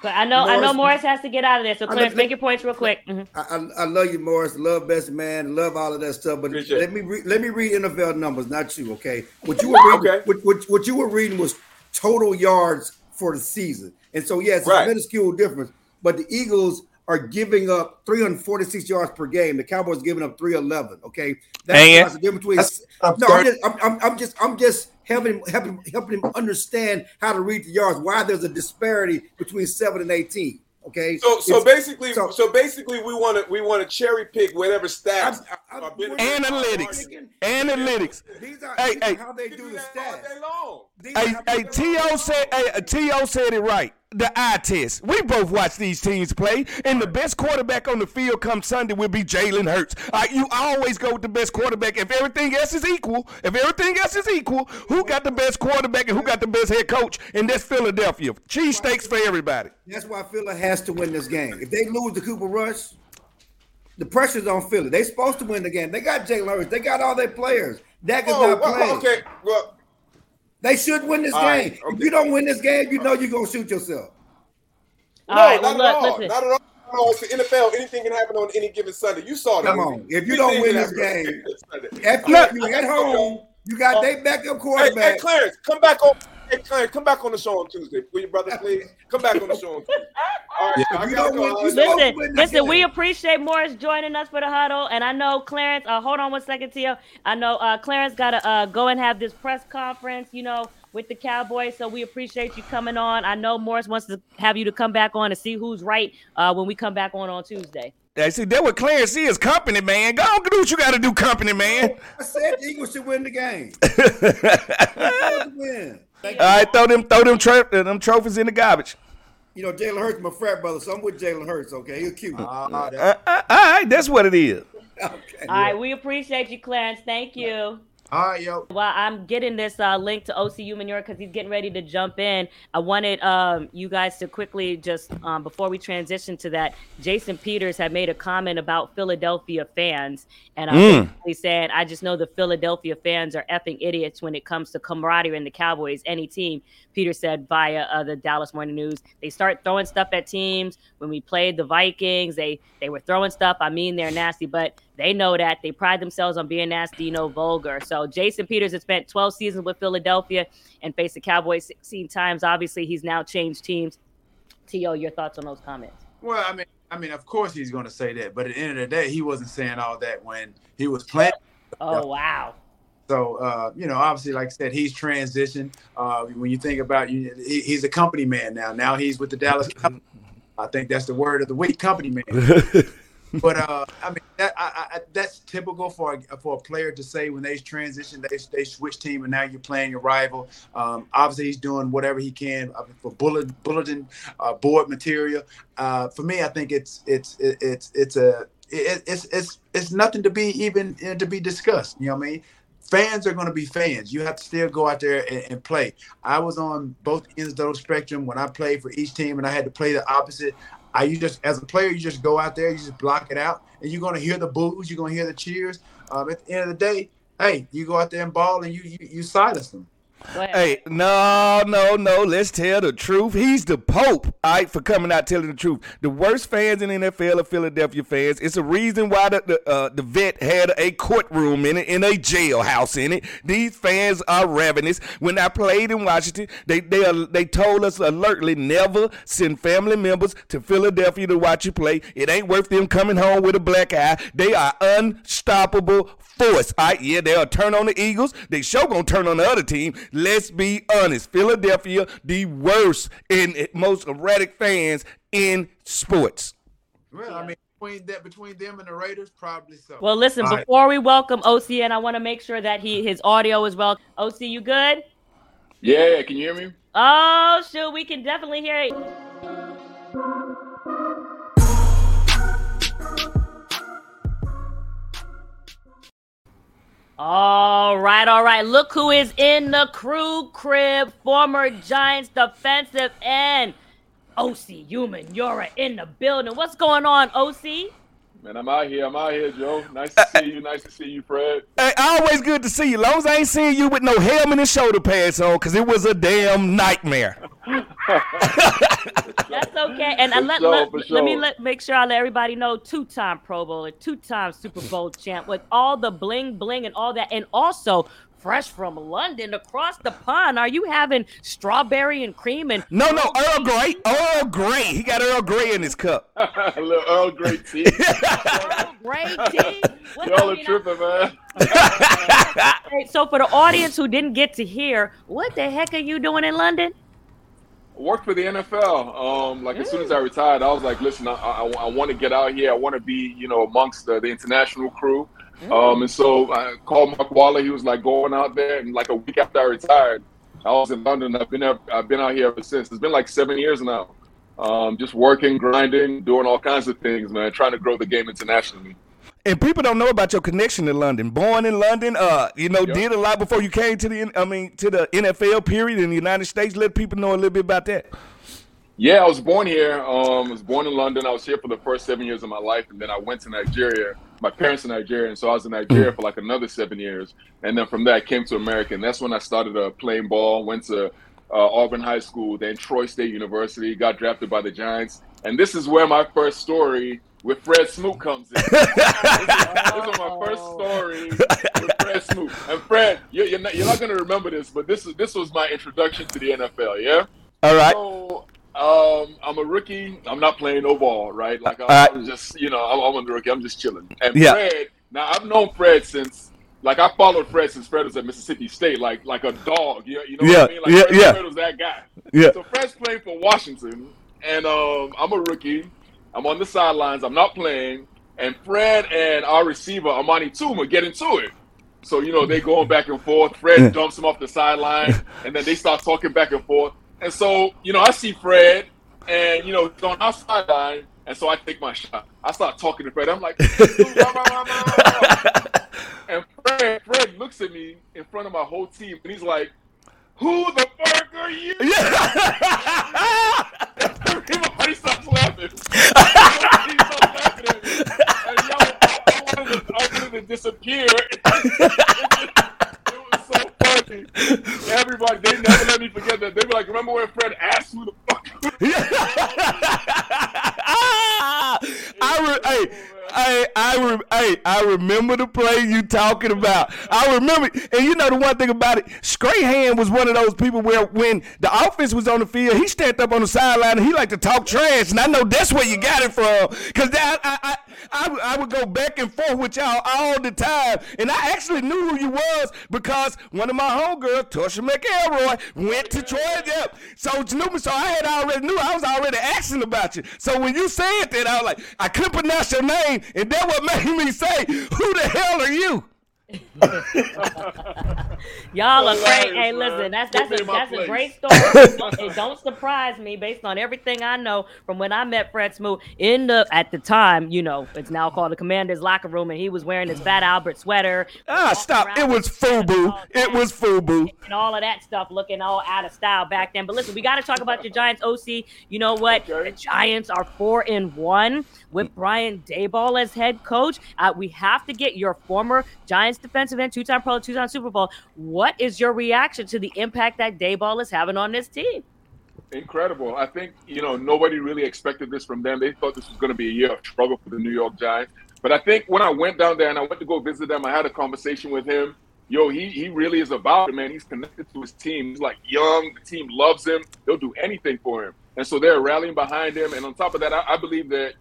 A: But I know I know
E: Morris-
A: Morris has to get out of there. So
E: I
A: Clarence,
E: look-
A: make your points real quick. Mhm.
E: I, I, I love you, Morris. Love best man. Love all of that stuff. But
C: Appreciate
E: let me read. Let me read NFL numbers, not you. Okay. What you were reading.
C: Okay.
E: What, what, what you were reading was total yards for the season, and so yes, it's
C: Right.
E: a minuscule difference. But the Eagles are giving up 346 yards per game. The Cowboys are giving up 311. Okay. That's
D: And-
E: that's the difference between.
B: That's- I'm
E: no, I'm just, I'm, I'm, I'm just, I'm just helping him, helping, helping him understand how to read the yards. Why there's a disparity between seven and 18. Okay.
C: So, so
E: It's-
C: basically,
E: so-
C: so, basically, we want to we want to cherry pick whatever stats.
E: I'm- I'm-
C: are benefiting
D: Analytics. Analytics.
E: These are,
D: Hey,
E: these
D: hey.
E: are how they do
C: do
E: the
C: that all day
E: stats.
C: long.
E: These are
D: Hey, hey, T.O. said, hey, uh, T.O. said it right. The eye test. We both watch these teams play, and the best quarterback on the field come Sunday will be Jalen Hurts. Uh, you always go with the best quarterback. If everything else is equal, if everything else is equal, who got the best quarterback and who got the best head coach? And that's Philadelphia. Cheesesteaks for everybody.
E: That's why Philly has to win this game. If they lose to Cooper Rush, the pressure's on Philly. They're supposed to win the game. They got Jalen Hurts. They got all their players. Dak is
C: Oh,
E: not
C: well,
E: playing.
C: okay. Well,
E: They should win this
C: All
E: game.
C: right,
E: If you don't win this game, you know you're gonna shoot yourself.
A: All
C: no,
A: right,
C: not
A: well,
C: at all.
A: look, listen.
C: Not at all. No, it's the NFL. Anything can happen on any given Sunday. You saw that.
E: Come on. If you don't win this game,
C: any.
E: After
D: Look-
E: you at home, you got uh, they backup
C: Hey, hey. Clarence, come back on. Hey, Clarence, come back on the show on Tuesday, will you, brother? Please come back on the show on Tuesday. All right,
E: If
C: I
E: you
C: gotta
E: don't
C: go.
E: win,
C: I'll-
E: you supposed to
A: Listen, listen, we appreciate Morris joining us for the huddle. And I know Clarence, uh, hold on one second, Tio. I know uh, Clarence got to uh, go and have this press conference, you know, with the Cowboys. So we appreciate you coming on. I know Morris wants to have you to come back on to see who's right uh, when we come back on on Tuesday.
D: Hey, see, that what Clarence is, company, man. Go on, do what you got to do, company, man.
E: I said the Eagles should win the game. They're supposed to win.
D: All right, throw them, throw them, tra- uh, them trophies in the garbage.
E: You know, Jalen Hurts, my frat brother, so I'm with Jalen Hurts. Okay, he's cute.
B: Uh,
D: Uh, uh, all right, that's what it is.
E: okay.
A: All right, we appreciate you, Clarence. Thank you.
B: All right, yo.
A: While I'm getting this uh, link to Osi Umenyiora because he's getting ready to jump in, I wanted um, you guys to quickly just um, before we transition to that, Jason Peters had made a comment about Philadelphia fans, and I'm mm. basically saying I just know the Philadelphia fans are effing idiots when it comes to camaraderie in the Cowboys. Any team, Peter said via uh, the Dallas Morning News, they start throwing stuff at teams. When we played the Vikings, they they were throwing stuff. I mean, they're nasty, but they know that they pride themselves on being nasty, you know, vulgar. So Jason Peters has spent 12 seasons with Philadelphia and faced the Cowboys 16 times. Obviously, he's now changed teams. T.O., your thoughts on those comments?
B: Well, I mean, I mean, of course he's going to say that, but at the end of the day, he wasn't saying all that when he was playing.
A: Oh wow!
B: So uh, you know, obviously, like I said, he's transitioned. Uh, when you think about you, he, he's a company man now. Now he's with the Dallas. I think that's the word of the week, company man. but uh, I mean, that, I, I, that's typical for a, for a player to say when they transition, they, they switch team, and now you're playing your rival. Um, obviously, he's doing whatever he can uh, for bullet, bulletin uh, board material. Uh, for me, I think it's it's it's it's a it's it's it's nothing to be even to be discussed. You know what I mean? Fans are going to be fans. You have to still go out there and, and play. I was on both ends of the spectrum when I played for each team, and I had to play the opposite. I you just as a player, you just go out there, you just block it out, and you're gonna hear the boos, you're gonna hear the cheers. Um, at the end of the day, hey, you go out there and ball, and you you, you silence them.
D: Hey, no, no, no. Let's tell the truth. He's the Pope, all right, for coming out telling the truth. The worst fans in NFL are Philadelphia fans. It's a reason why the the, uh, the vet had a courtroom in it, in a jailhouse in it. These fans are ravenous. When I played in Washington, they they are, they told us alertly never send family members to Philadelphia to watch you play. It ain't worth them coming home with a black eye. They are unstoppable force. All right, yeah, they'll turn on the Eagles. They sure gonna turn on the other team. Let's be honest. Philadelphia, the worst and most erratic fans in sports.
B: Well, I mean, between that between them and the Raiders, probably so.
A: Well, listen, All before right. we welcome Osi, and I want to make sure that he his audio is well. Osi, you good?
F: Yeah, can you hear me?
A: Oh, sure, we can definitely hear it. All right, all right. Look who is in the crew crib. Former Giants defensive end, Osi Umenyiora in the building. What's going on, Osi?
F: Man, I'm out here. I'm out here, Joe. Nice to see you. Nice to see you, Fred.
D: Hey, always good to see you. Long as I ain't seeing you with no helmet and shoulder pads on, because it was a damn nightmare.
A: That's okay. And uh, let, sure, let, sure. let, me let, make sure I let everybody know two-time Pro Bowler, two-time Super Bowl champ with all the bling bling and all that. And also fresh from London across the pond. Are you having strawberry and cream and
D: No, no, Earl Grey. Earl Grey. He got Earl Grey in his cup.
F: a little Earl Grey tea.
A: Earl Grey tea.
F: Y'all are tripping, man.
A: so for the audience who didn't get to hear, what the heck are you doing in London?
F: worked for the NFL. Um, like mm. as soon as I retired, I was like, listen, I, I, I want to get out here. I want to be, you know, amongst the, the international crew. Mm. Um, and so I called Mark Waller. He was like going out there, and like a week after I retired, I was in London. I've been there, I've been out here ever since. It's been like seven years now. Um, just working, grinding, doing all kinds of things, man. Trying to grow the game internationally.
D: And people don't know about your connection to London. Born in London, uh, you know, yep. did a lot before you came to the, I mean, to the NFL period in the United States. Let people know a little bit about that.
F: Yeah, I was born here. Um, I was born in London. I was here for the first seven years of my life, and then I went to Nigeria. My parents are Nigerian, so I was in Nigeria mm. for like another seven years, and then from there I came to America, and that's when I started uh, playing ball. Went to uh, Auburn High School, then Troy State University. Got drafted by the Giants, and this is where my first story with Fred Smoot comes in. this, is, this is my first story with Fred Smoot. And Fred, you're, you're not, you're not going to remember this, but this is this was my introduction to the NFL. Yeah.
D: All right.
F: So um, I'm a rookie. I'm not playing no ball, right? Like I, am just, you know, I'm, I'm a rookie. I'm just chilling. And yeah. Fred, now I've known Fred since, like I followed Fred since Fred was at Mississippi State, like like a dog. You, you know
D: yeah,
F: what I mean? Like
D: yeah,
F: Fred,
D: yeah.
F: Fred was that guy.
D: Yeah.
F: So Fred's playing for Washington, and um, I'm a rookie. I'm on the sidelines. I'm not playing, and Fred and our receiver Amani Toomer get into it. So you know they going back and forth. Fred dumps him off the sideline, and then they start talking back and forth. And so you know I see Fred and you know he's on our sideline, and so I take my shot. I start talking to Fred. I'm like, and Fred, Fred looks at me in front of my whole team, and he's like, "Who the fuck are you?" Yeah. Everybody starts laughing. Everybody starts laughing at me. And yo, I, I, wanted to, I wanted to disappear. it was so funny. Everybody, they never let me forget that. They were like, "Remember when Fred asked who the fuck?"
D: I re- hey, hey, I remember the play you talking about. I remember, and you know the one thing about it, Strahan was one of those people where when the offense was on the field, he stepped up on the sideline and he liked to talk trash, and I know that's where you got it from, because I, I, I, I, I would go back and forth with y'all all the time, and I actually knew who you was because one of my homegirls, Tosha McElroy, went to Troy. Yep. So knew so I had already knew I was already asking about you. So when you said that, I was like, I couldn't pronounce your name, and that what made me say, "Who the hell are you?"
A: Y'all are great. Hey, listen, that's that's a, that's a great story. it don't surprise me based on everything I know from when I met Fred Smoot in the at the time. You know, it's now called the Commander's locker room, and he was wearing his Fat Albert sweater.
D: Ah, stop! It was FUBU. It was FUBU.
A: And all of that stuff looking all out of style back then. But listen, we got to talk about your Giants, Osi. You know what? Okay. The Giants are four in one with Brian Daboll as head coach. Uh, we have to get your former Giants defensive end, two-time Pro, two-time Super Bowl. What is your reaction to the impact that Daboll is having on this team?
F: Incredible. I think you know nobody really expected this from them. They thought this was going to be a year of struggle for the New York Giants. But I think when I went down there and I went to go visit them, I had a conversation with him. Yo, he he really is about it, man. He's connected to his team. He's like young. The team loves him. They'll do anything for him. And so they're rallying behind him. And on top of that, I, I believe that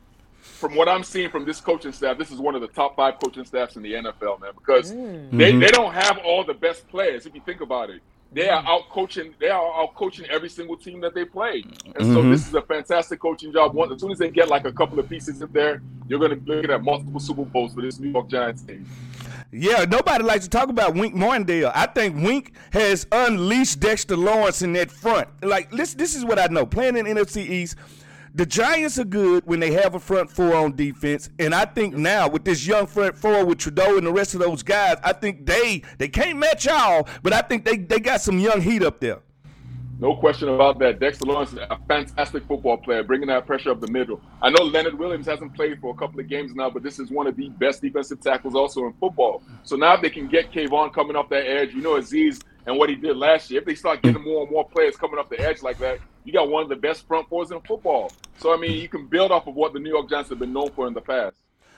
F: from what I'm seeing from this coaching staff, this is one of the top five coaching staffs in the NFL, man, because mm. they, they don't have all the best players. If you think about it, they are out coaching. They are out coaching every single team that they play, and mm-hmm. so this is a fantastic coaching job. One, as soon as they get like a couple of pieces in there, you're going to be looking at multiple Super Bowls for this New York Giants team.
D: Yeah, nobody likes to talk about Wink Martindale. I think Wink has unleashed Dexter Lawrence in that front. Like this, this is what I know. Playing in NFC East the Giants are good when they have a front four on defense, and I think now with this young front four with Thibodeaux and the rest of those guys, I think they they can't match y'all, but I think they they got some young heat up there.
F: No question about that. Dexter Lawrence is a fantastic football player, bringing that pressure up the middle. I know Leonard Williams hasn't played for a couple of games now, but this is one of the best defensive tackles also in football. So now if they can get Kayvon coming off that edge, you know Azeez and what he did last year. If they start getting more and more players coming off the edge like that, you got one of the best front fours in football. So I mean, you can build off of what the New York Giants have been known for in the past.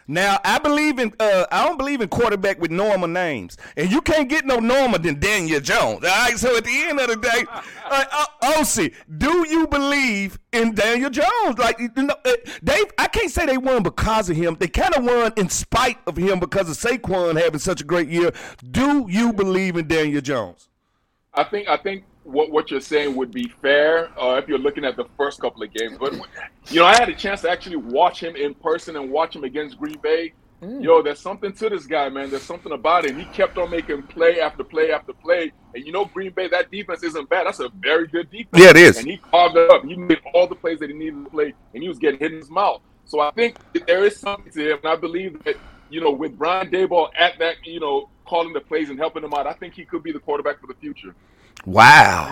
D: Now I believe in uh, I don't believe in quarterback with normal names, and you can't get no normal than Daniel Jones. All right, so at the end of the day, uh, uh, Osi, do you believe in Daniel Jones? Like you know, uh, Dave, I can't say they won because of him. They kind of won in spite of him because of Saquon having such a great year. Do you believe in Daniel Jones?
F: I think I think what what you're saying would be fair uh, if you're looking at the first couple of games. But you know, I had a chance to actually watch him in person and watch him against Green Bay. Mm. Yo, there's something to this guy, man. There's something about him. He kept on making play after play after play. And you know, Green Bay, that defense isn't bad. That's a very good defense.
D: Yeah, it is.
F: And he carved it up. He made all the plays that he needed to play, and he was getting hit in his mouth. So I think there is something to him, and I believe that you know, with Brian Daboll at that, you know, calling the plays and helping him out, I think he could be the quarterback for the future.
D: Wow.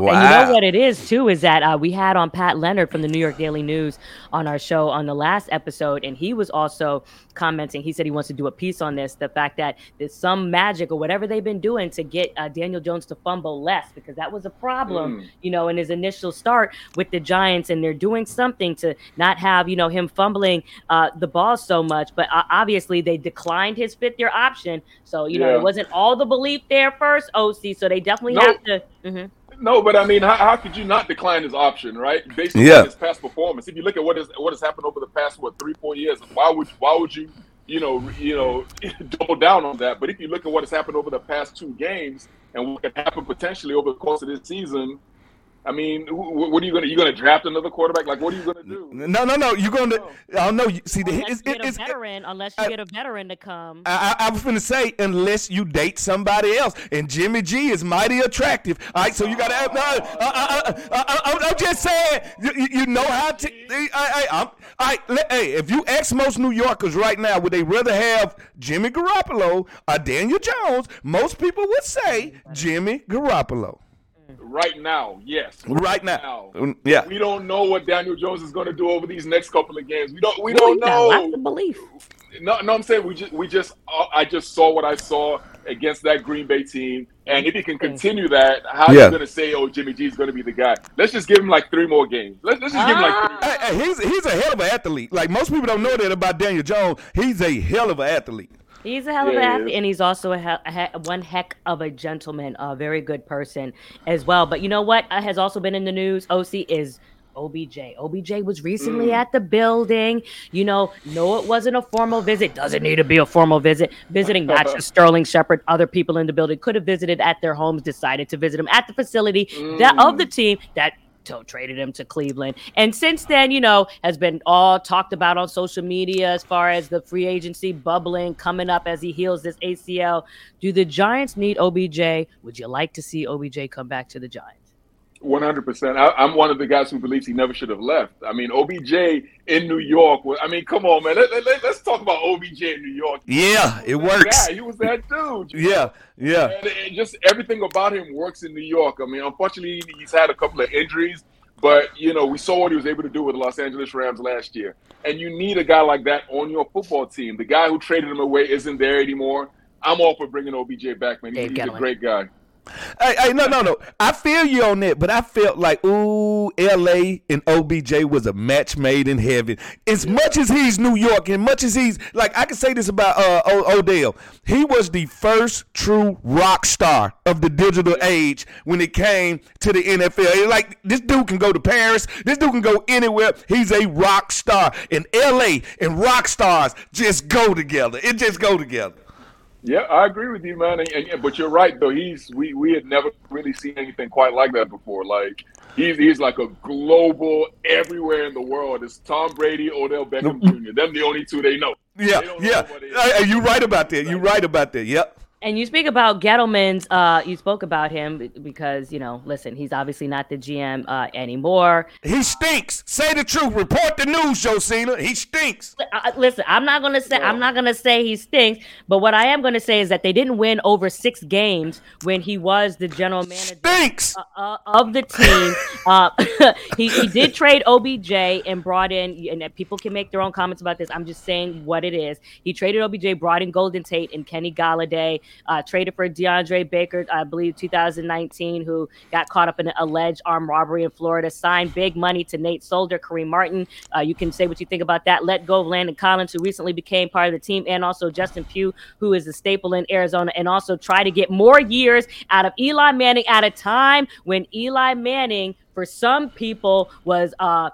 A: Wow. wow. And you know what it is too is that uh, we had on Pat Leonard from the New York Daily News on our show on the last episode, and he was also commenting. He said he wants to do a piece on this, the fact that there's some magic or whatever they've been doing to get uh, Daniel Jones to fumble less because that was a problem, mm. you know, in his initial start with the Giants, and they're doing something to not have you know him fumbling uh, the ball so much. But uh, obviously they declined his fifth year option, so you know it wasn't all the belief there first, Osi. So they definitely have to. Mm-hmm.
F: No, but I mean, how, how, could you not decline his option, right? Based on yeah. his past performance. If you look at what is what has happened over the past what three, four years, why would why would you, you know, you know, double down on that? But if you look at what has happened over the past two games and what could happen potentially over the course of this season, I mean, what are you gonna? You gonna draft another quarterback? Like, what are you gonna do?
D: No, no, no. You're gonna. I don't know. See, the,
A: unless
D: it's,
A: you get
D: it's,
A: a veteran, unless you get a veteran to come.
D: I, I, I was gonna say unless you date somebody else, and Jimmy G is mighty attractive. All right, so you gotta. have. No, I, I, am just saying. You, you know how to. I, I, I'm, all right, hey, if you ask most New Yorkers right now, would they rather have Jimmy Garoppolo or Daniel Jones? Most people would say Jimmy Garoppolo.
F: Right now, yes.
D: Right now, now. yeah.
F: We don't know what Daniel Jones is going to do over these next couple of games. We don't. We don't know.
A: Lots of belief.
F: No, no. I'm saying we just. We just. Uh, I just saw what I saw against that Green Bay team, and if he can continue that, how yeah. are you going to say, "Oh, Jimmy G is going to be the guy"? Let's just give him like three more games. Let's, let's just ah. give him like. Three
D: hey, hey, he's he's a hell of an athlete. Like most people don't know that about Daniel Jones. He's a hell of an athlete.
A: He's a hell of yeah, an athlete, and he's also a, he- a one heck of a gentleman, a very good person as well. But you know what uh, has also been in the news? Osi is OBJ. OBJ was recently mm. at the building. You know, no, it wasn't a formal visit. Doesn't need to be a formal visit. Visiting not just Sterling Shepard, other people in the building could have visited at their homes, decided to visit him at the facility mm. that of the team that traded him to Cleveland. And since then, you know, has been all talked about on social media as far as the free agency bubbling coming up as he heals this ACL. Do the Giants need OBJ? Would you like to see OBJ come back to the Giants?
F: One hundred percent. I'm one of the guys who believes he never should have left. I mean, OBJ in New York. I mean, come on, man. Let, us let, talk about OBJ in New York.
D: Yeah, it works.
F: Guy. He was that dude.
D: Yeah, yeah.
F: And, and just everything about him works in New York. I mean, unfortunately, he's had a couple of injuries, but you know, we saw what he was able to do with the Los Angeles Rams last year. And you need a guy like that on your football team. The guy who traded him away isn't there anymore. I'm all for bringing OBJ back, man. He's, he's a great guy.
D: Hey, hey, no, no, no. I feel you on that, but I felt like, ooh, L.A. and OBJ was a match made in heaven. As much as he's New York, and much as he's like, I can say this about uh, o- Odell. He was the first true rock star of the digital age when it came to the NFL. Like this dude can go to Paris. This dude can go anywhere. He's a rock star. And L.A. and rock stars just go together. It just go together.
F: Yeah, I agree with you, man. And, and, but you're right, though. He's we we had never really seen anything quite like that before. Like he's he's like a global everywhere in the world. It's Tom Brady, Odell Beckham Jr. Them the only two they know.
D: Yeah, they yeah. Know you right about that. You're right about that. Yep.
A: And you speak about Gettleman's. Uh, you spoke about him because you know, listen, he's obviously not the GM uh, anymore.
D: He stinks. Say the truth. Report the news, Josina. He stinks.
A: Uh, listen, I'm not gonna say I'm not gonna say he stinks, but what I am gonna say is that they didn't win over six games when he was the general manager
D: stinks.
A: Uh, uh of the team. Uh, he he did trade OBJ and brought in, and people can make their own comments about this. I'm just saying what it is. He traded OBJ, brought in Golden Tate and Kenny Golladay uh, traded for DeAndre Baker, I believe 2019, who got caught up in an alleged armed robbery in Florida, signed big money to Nate Solder, Kareem Martin. Uh, you can say what you think about that. Let go of Landon Collins, who recently became part of the team, and also Justin Pugh, who is a staple in Arizona, and also try to get more years out of Eli Manning at a time when Eli Manning, for some people, was uh,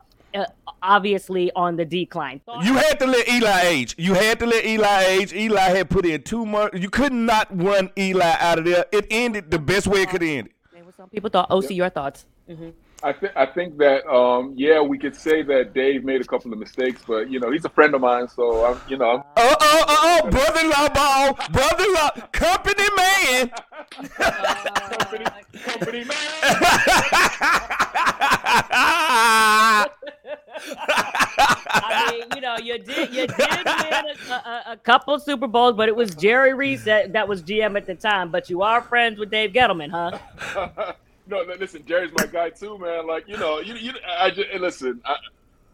A: obviously on the decline.
D: You had to let Eli age. You had to let Eli age. Eli had put in two months. You could not run Eli out of there. It ended the best way it could end.
A: Some people thought. Osi, your thoughts?
F: Mm-hmm. I think I think that um, yeah, we could say that Dave made a couple of mistakes, but you know he's a friend of mine, so I'm you know.
D: Oh oh oh oh, brother-in-law ball, brother-in-law, company man. company, company man.
A: I mean, you know, you did you did win a, a, a, couple Super Bowls, but it was Jerry Reese that, that was GM at the time. But you are friends with Dave Gettleman, huh?
F: no, listen, Jerry's my guy too, man. Like, you know, you, you I just listen. I,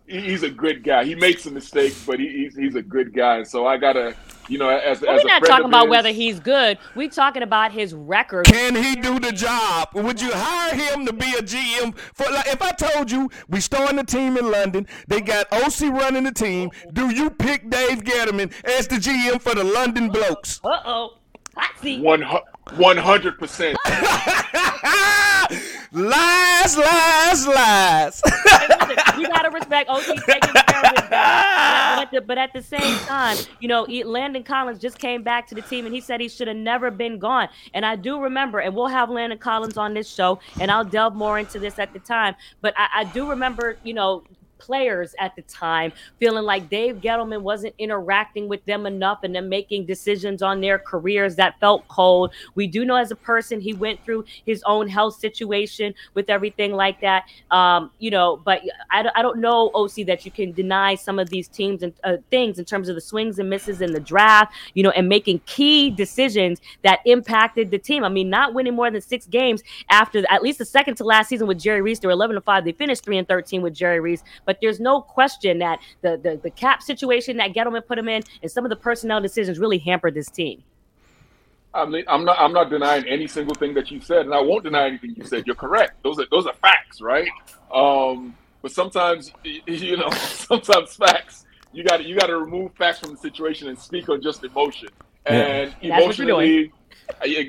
F: he's a good guy. He makes some mistakes, but he, he's he's a good guy. So I gotta, you know, as, well,
A: as
F: we're
A: not talking about his, whether he's good. We're talking about his record.
D: Can he do the job? Would you hire him to be a GM? For like, if I told you we starting a team in London, they got Osi running the team. Do you pick Dave Gettleman as the GM for the London Blokes?
A: Uh oh.
F: One hundred percent.
D: Lies, lies, lies.
A: you gotta respect Osi taking care of his the, but at the same time, you know, Landon Collins just came back to the team and he said he should have never been gone. And I do remember, and we'll have Landon Collins on this show, and I'll delve more into this at the time. But I, I do remember, you know, players at the time feeling like Dave Gettleman wasn't interacting with them enough and then making decisions on their careers that felt cold. We do know as a person he went through his own health situation with everything like that. Um, you know, but I, I don't know, Osi, that you can deny some of these teams and uh, things in terms of the swings and misses in the draft, you know, and making key decisions that impacted the team. I mean, not winning more than six games after at least the second to last season with Jerry Reese, they were 11 to 5. They finished 3 and 13 with Jerry Reese, but but there's no question that the the, the cap situation that Gettleman put him in and some of the personnel decisions really hampered this team.
F: I mean, I'm not I'm not denying any single thing that you said, and I won't deny anything you said. You're correct. Those are those are facts, right? Um, but sometimes, you know, sometimes facts you got you got to remove facts from the situation and speak on just emotion. And yeah. emotionally,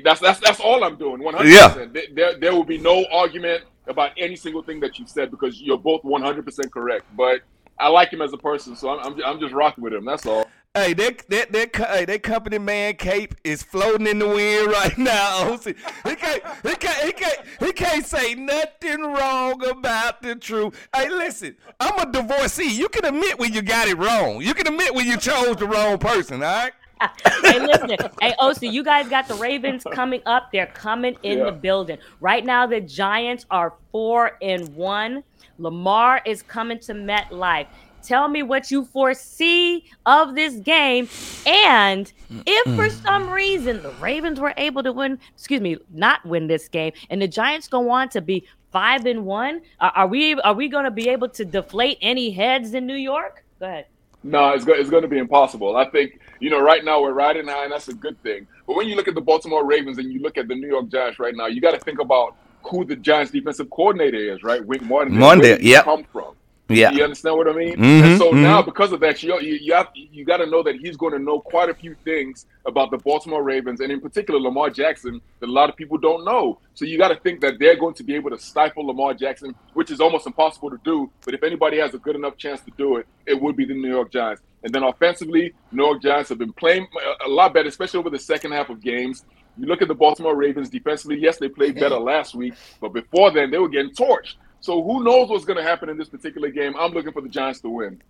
F: that's, that's that's all I'm doing. 100. Yeah. There there will be no argument about any single thing that you said because you're both 100% correct. But I like him as a person, so I'm, I'm, I'm just rocking with him. That's all.
D: Hey, that that that hey, that company man cape is floating in the wind right now. He can't he can't he can't he can't say nothing wrong about the truth. Hey, listen, I'm a divorcee. You can admit when you got it wrong. You can admit when you chose the wrong person. All right
A: hey, listen. Hey, Osi, you guys got the Ravens coming up. They're coming in yeah. the building. Right now, the Giants are four and one. Lamar is coming to MetLife. Tell me what you foresee of this game. And if for some reason the Ravens were able to win, excuse me, not win this game, and the Giants go on to be five and one, are we are we going to be able to deflate any heads in New York? Go ahead.
F: No, it's, go- it's going to be impossible. I think, you know, right now we're riding high, and that's a good thing. But when you look at the Baltimore Ravens and you look at the New York Giants right now, you got to think about who the Giants' defensive coordinator is, right? Wink Martin.
D: Monday, yeah.
F: Come from.
D: Yeah,
F: you understand what I mean.
D: Mm-hmm,
F: and so
D: mm-hmm.
F: now, because of that, you you you, have, you got to know that he's going to know quite a few things about the Baltimore Ravens, and in particular Lamar Jackson, that a lot of people don't know. So you got to think that they're going to be able to stifle Lamar Jackson, which is almost impossible to do. But if anybody has a good enough chance to do it, it would be the New York Giants. And then offensively, New York Giants have been playing a lot better, especially over the second half of games. You look at the Baltimore Ravens defensively. Yes, they played better last week, but before then, they were getting torched. So who knows what's going to happen in this particular game? I'm looking for the Giants to win.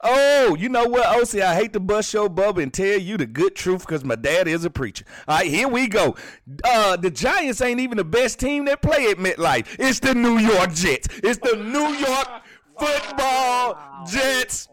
D: Oh, you know what, Osi? I hate to bust your bubble and tell you the good truth because my dad is a preacher. All right, here we go. Uh, the Giants ain't even the best team that play at MetLife. It's the New York Jets. It's the New York Football wow. Jets.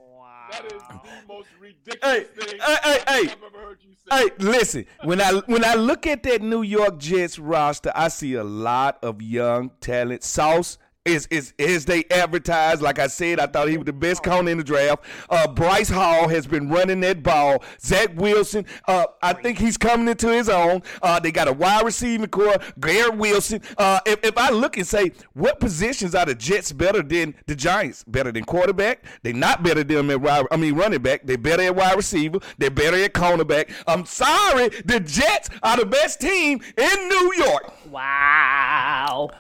F: That is the most ridiculous
D: hey, thing hey, hey, hey, I've ever heard you say. Hey, listen. When I when I look at that New York Jets roster, I see a lot of young talent. Sauce is is is they advertised. Like I said, I thought he was the best corner in the draft. Uh, Breece Hall has been running that ball. Zach Wilson, uh, I think he's coming into his own. Uh, they got a wide receiving core, Garrett Wilson. Uh, if, if I look and say what positions are the Jets better than the Giants? Better than quarterback? They're not better than at wide. I mean running back. They're better at wide receiver. They're better at cornerback. I'm sorry, the Jets are the best team in New York.
A: Wow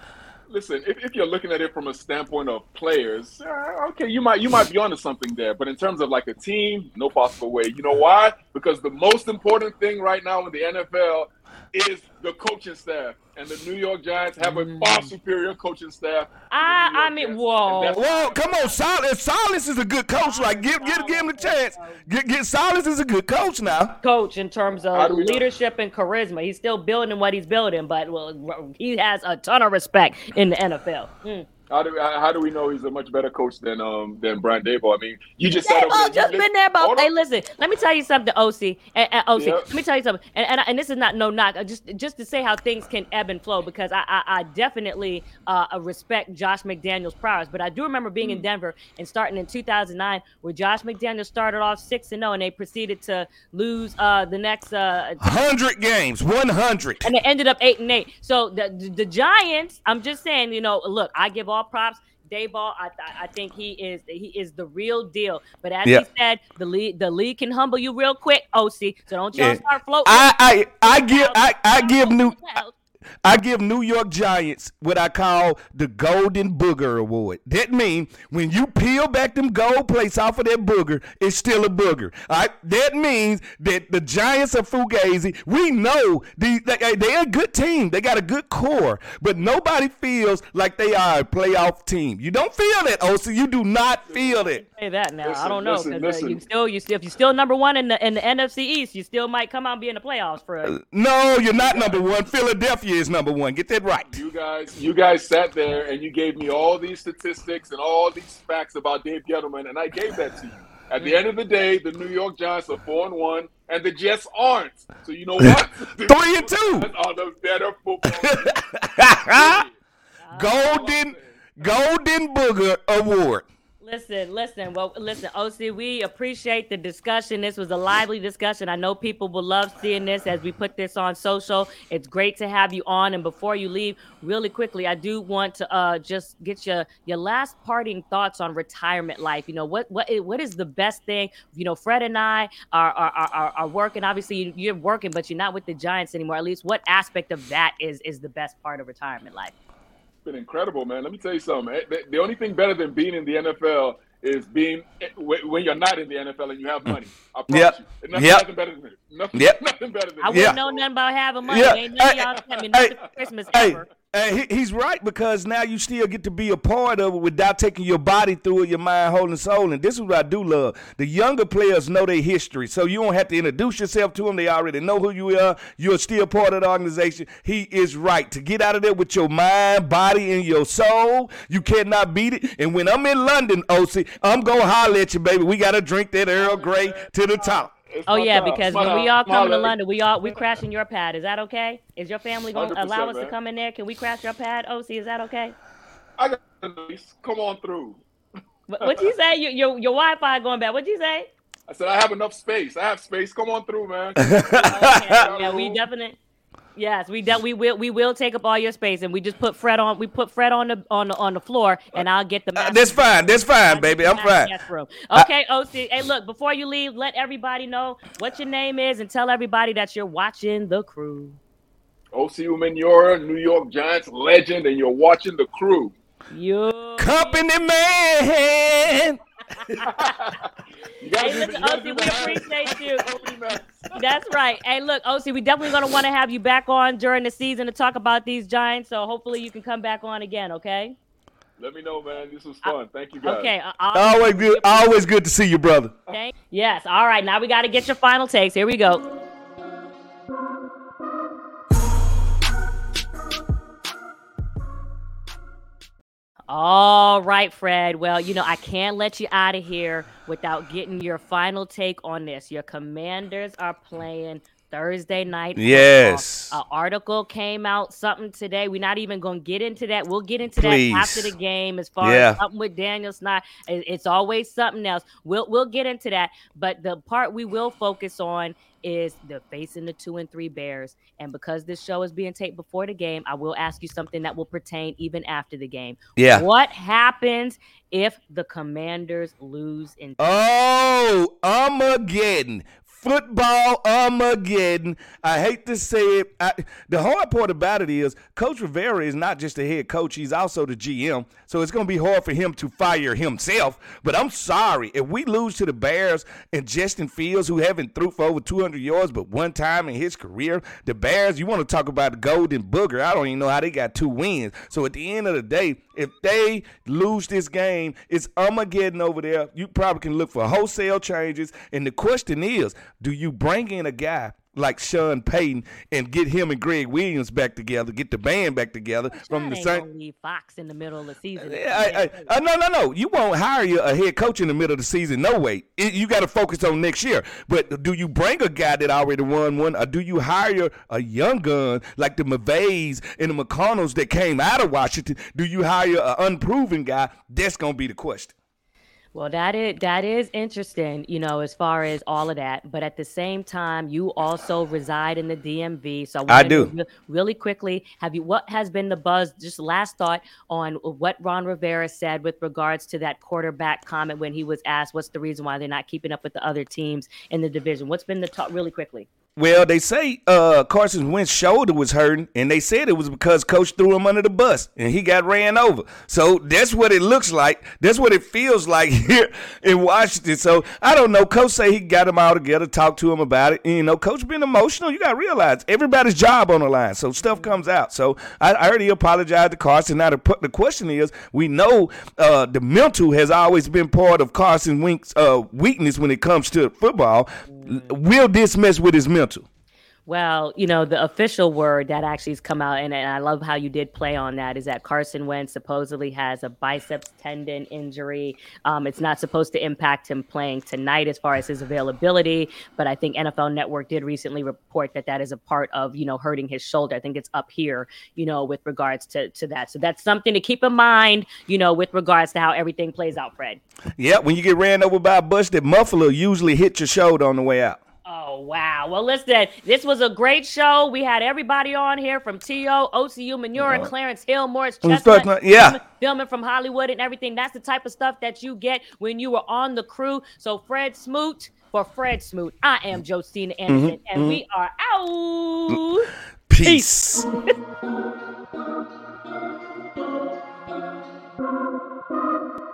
F: listen, if, if, you're looking at it from a standpoint of players, uh, okay, you might you might be onto something there. But in terms of like a team, no possible way. You know why? Because the most important thing right now in the NFL is the coaching staff. And the New York Giants have a far mm. superior coaching staff.
A: I, I mean, whoa,
D: whoa, come on, Silas. Silas is a good coach. Like, give, give, give him the chance. Get, get Silas is a good coach now.
A: Coach in terms of leadership know? and charisma. He's still building what he's building, but well, he has a ton of respect in the NFL. Mm.
F: How do how do we know he's a much better coach than um than Brian Daboll? I mean, you just said
A: oh, just been there about. Hey, listen, let me tell you something, Osi. And, and Osi, yep. let me tell you something. And, and, and this is not no knock, just just to say how things can ebb and flow because I I, I definitely uh, respect Josh McDaniels' prowess. But I do remember being mm. in Denver and starting in 2009, where Josh McDaniels started off six and zero, and they proceeded to lose uh the next uh
D: hundred games, one hundred,
A: and they ended up eight and eight. So the, the the Giants, I'm just saying, you know, look, I give all props. Daboll, I, I think he is he is the real deal. But as he said, the league the league can humble you real quick, Osi. So don't y'all yeah. start floating.
D: I I, I give I, I give New I give New York Giants what I call the Golden Booger Award. That means when you peel back them gold plates off of that booger, it's still a booger. All right? That means that the Giants are fugazi. We know the, they, they're a good team. They got a good core, but nobody feels like they are a playoff team. You don't feel it, Osi. You do not feel it.
A: Say that now. Listen, I don't know. Listen, listen. Uh, you still, you still, if you're still number one in the in the NFC East, you still might come out and be in the playoffs for. Uh,
D: no, you're not number one. Philadelphia is number one. Get that right.
F: You guys, you guys sat there and you gave me all these statistics and all these facts about Dave Gettleman, and I gave that to you. At the end of the day, the New York Giants are four and one, and the Jets aren't. So you know what?
D: Three and two.
F: Are the better football.
D: Golden Golden Booger Award.
A: Listen, listen. Well, listen, Osi, we appreciate the discussion. This was a lively discussion. I know people will love seeing this as we put this on social. It's great to have you on. And before you leave, really quickly, I do want to uh, just get your your last parting thoughts on retirement life. You know, what what what is the best thing? You know, Fred and I are are are, are working. Obviously, you're working, but you're not with the Giants anymore. At least, what aspect of that is is the best part of retirement life?
F: Been incredible, man. Let me tell you something. Eh, the only thing better than being in the NFL is being eh, when you're not in the NFL and you have money. I mm. promise yep. you. Nothing, yep. nothing better than it. Nothing,
D: yep.
F: nothing better than
A: I wouldn't know nothing about having money. Yep. Ain't none of y'all tell me nothing for Christmas hey. ever.
D: Hey, he's right because now you still get to be a part of it without taking your body through it, your mind, whole, and soul. And this is what I do love. The younger players know their history, so you don't have to introduce yourself to them. They already know who you are. You're still part of the organization. He is right to get out of there with your mind, body, and your soul. You cannot beat it. And when I'm in London, Osi, I'm gonna holler at you, baby. We gotta drink that Earl Grey to the top.
A: It's oh yeah, time. because when we all come to London, we all we crashing your pad. Is that okay? Is your family going to allow us man. to come in there? Can we crash your pad? Osi, is that okay?
F: I got come on through.
A: What you say? Your your, your Wi-Fi going bad? What'd you say?
F: I said I have enough space. I have space. Come on through, man.
A: okay. Yeah, we definitely. Yes, we de- we will we will take up all your space, and we just put Fred on. We put Fred on the on the on the floor, and I'll get the.
D: Uh, that's fine. That's fine, baby. I'm fine.
A: Room. Okay, I, Osi. Hey, look. Before you leave, let everybody know what your name is, and tell everybody that you're watching the crew.
F: Osi Umenyiora, New York Giants legend, and you're watching the crew.
A: You
D: company man.
A: hey, listen, Osi, we appreciate you. That's right. Hey, look, Osi, we definitely gonna want to have you back on during the season to talk about these Giants. So hopefully you can come back on again. Okay.
F: Let me know, man. This was fun. Thank you, guys.
A: Okay.
D: Uh, uh, always good. Always good to see you, brother.
A: Thank- yes. All right. Now we got to get your final takes. Here we go. All right, Fred. Well, you know, I can't let you out of here without getting your final take on this. Your commanders are playing Thursday night.
D: Yes.
A: An article came out, something today. We're not even going to get into that. We'll get into Please. that after the game as far yeah. as something with Daniel Snyder. It's always something else. We'll, we'll get into that. But the part we will focus on is the facing the two and three Bears. And because this show is being taped before the game, I will ask you something that will pertain even after the game.
D: Yeah.
A: What happens if the Commanders lose in?
D: Oh, I'm Armageddon football Armageddon. I hate to say it. I, the hard part about it is Coach Rivera is not just the head coach, he's also the GM. So it's going to be hard for him to fire himself. But I'm sorry. If we lose to the Bears and Justin Fields, who haven't threw for over 200 yards but one time in his career, the Bears, you want to talk about the golden booger. I don't even know how they got two wins. So at the end of the day, if they lose this game, it's Armageddon over there. You probably can look for wholesale changes. And the question is, do you bring in a guy like Sean Payton and get him and Gregg Williams back together, get the band back together
A: from the same. Leave Fox in the middle of the season.
D: I, I, I, uh, no, no, no. You won't hire a head coach in the middle of the season. No way. It, you got to focus on next year. But do you bring a guy that already won one, or do you hire a young gun like the McVays and the McConnells that came out of Washington? Do you hire an unproven guy? That's gonna be the question.
A: Well, that is that is interesting, you know, as far as all of that. But at the same time, you also reside in the DMV, so
D: I, I do.
A: Re- really quickly, have you? What has been the buzz? Just last thought on what Ron Rivera said with regards to that quarterback comment when he was asked, "What's the reason why they're not keeping up with the other teams in the division?" What's been the talk? Really quickly.
D: Well, they say uh, Carson Wentz's shoulder was hurting, and they said it was because Coach threw him under the bus and he got ran over. So that's what it looks like. That's what it feels like here in Washington. So I don't know. Coach say he got him all together, talked to him about it. And, you know, Coach being emotional. You got to realize everybody's job on the line. So stuff comes out. So I, I he apologized to Carson. Now the, the question is, we know uh, the mental has always been part of Carson Wentz's uh, weakness when it comes to football. Will this mess with his mental?
A: Well, you know, the official word that actually has come out, and, and I love how you did play on that, is that Carson Wentz supposedly has a biceps tendon injury. Um, it's not supposed to impact him playing tonight as far as his availability, but I think NFL Network did recently report that that is a part of, you know, hurting his shoulder. I think it's up here, you know, with regards to, to that. So that's something to keep in mind, you know, with regards to how everything plays out, Fred.
D: Yeah, when you get ran over by a bus, that muffler usually hit your shoulder on the way out.
A: Oh, wow. Well, listen, this was a great show. We had everybody on here from T.O., Osi Umenyiora, and Clarence Hill, Morris Chestnut,
D: yeah.
A: filming from Hollywood and everything. That's the type of stuff that you get when you were on the crew. So, Fred Smoot, for Fred Smoot, I am Josina Anderson, mm-hmm. and mm-hmm. we are out.
D: Peace. Peace.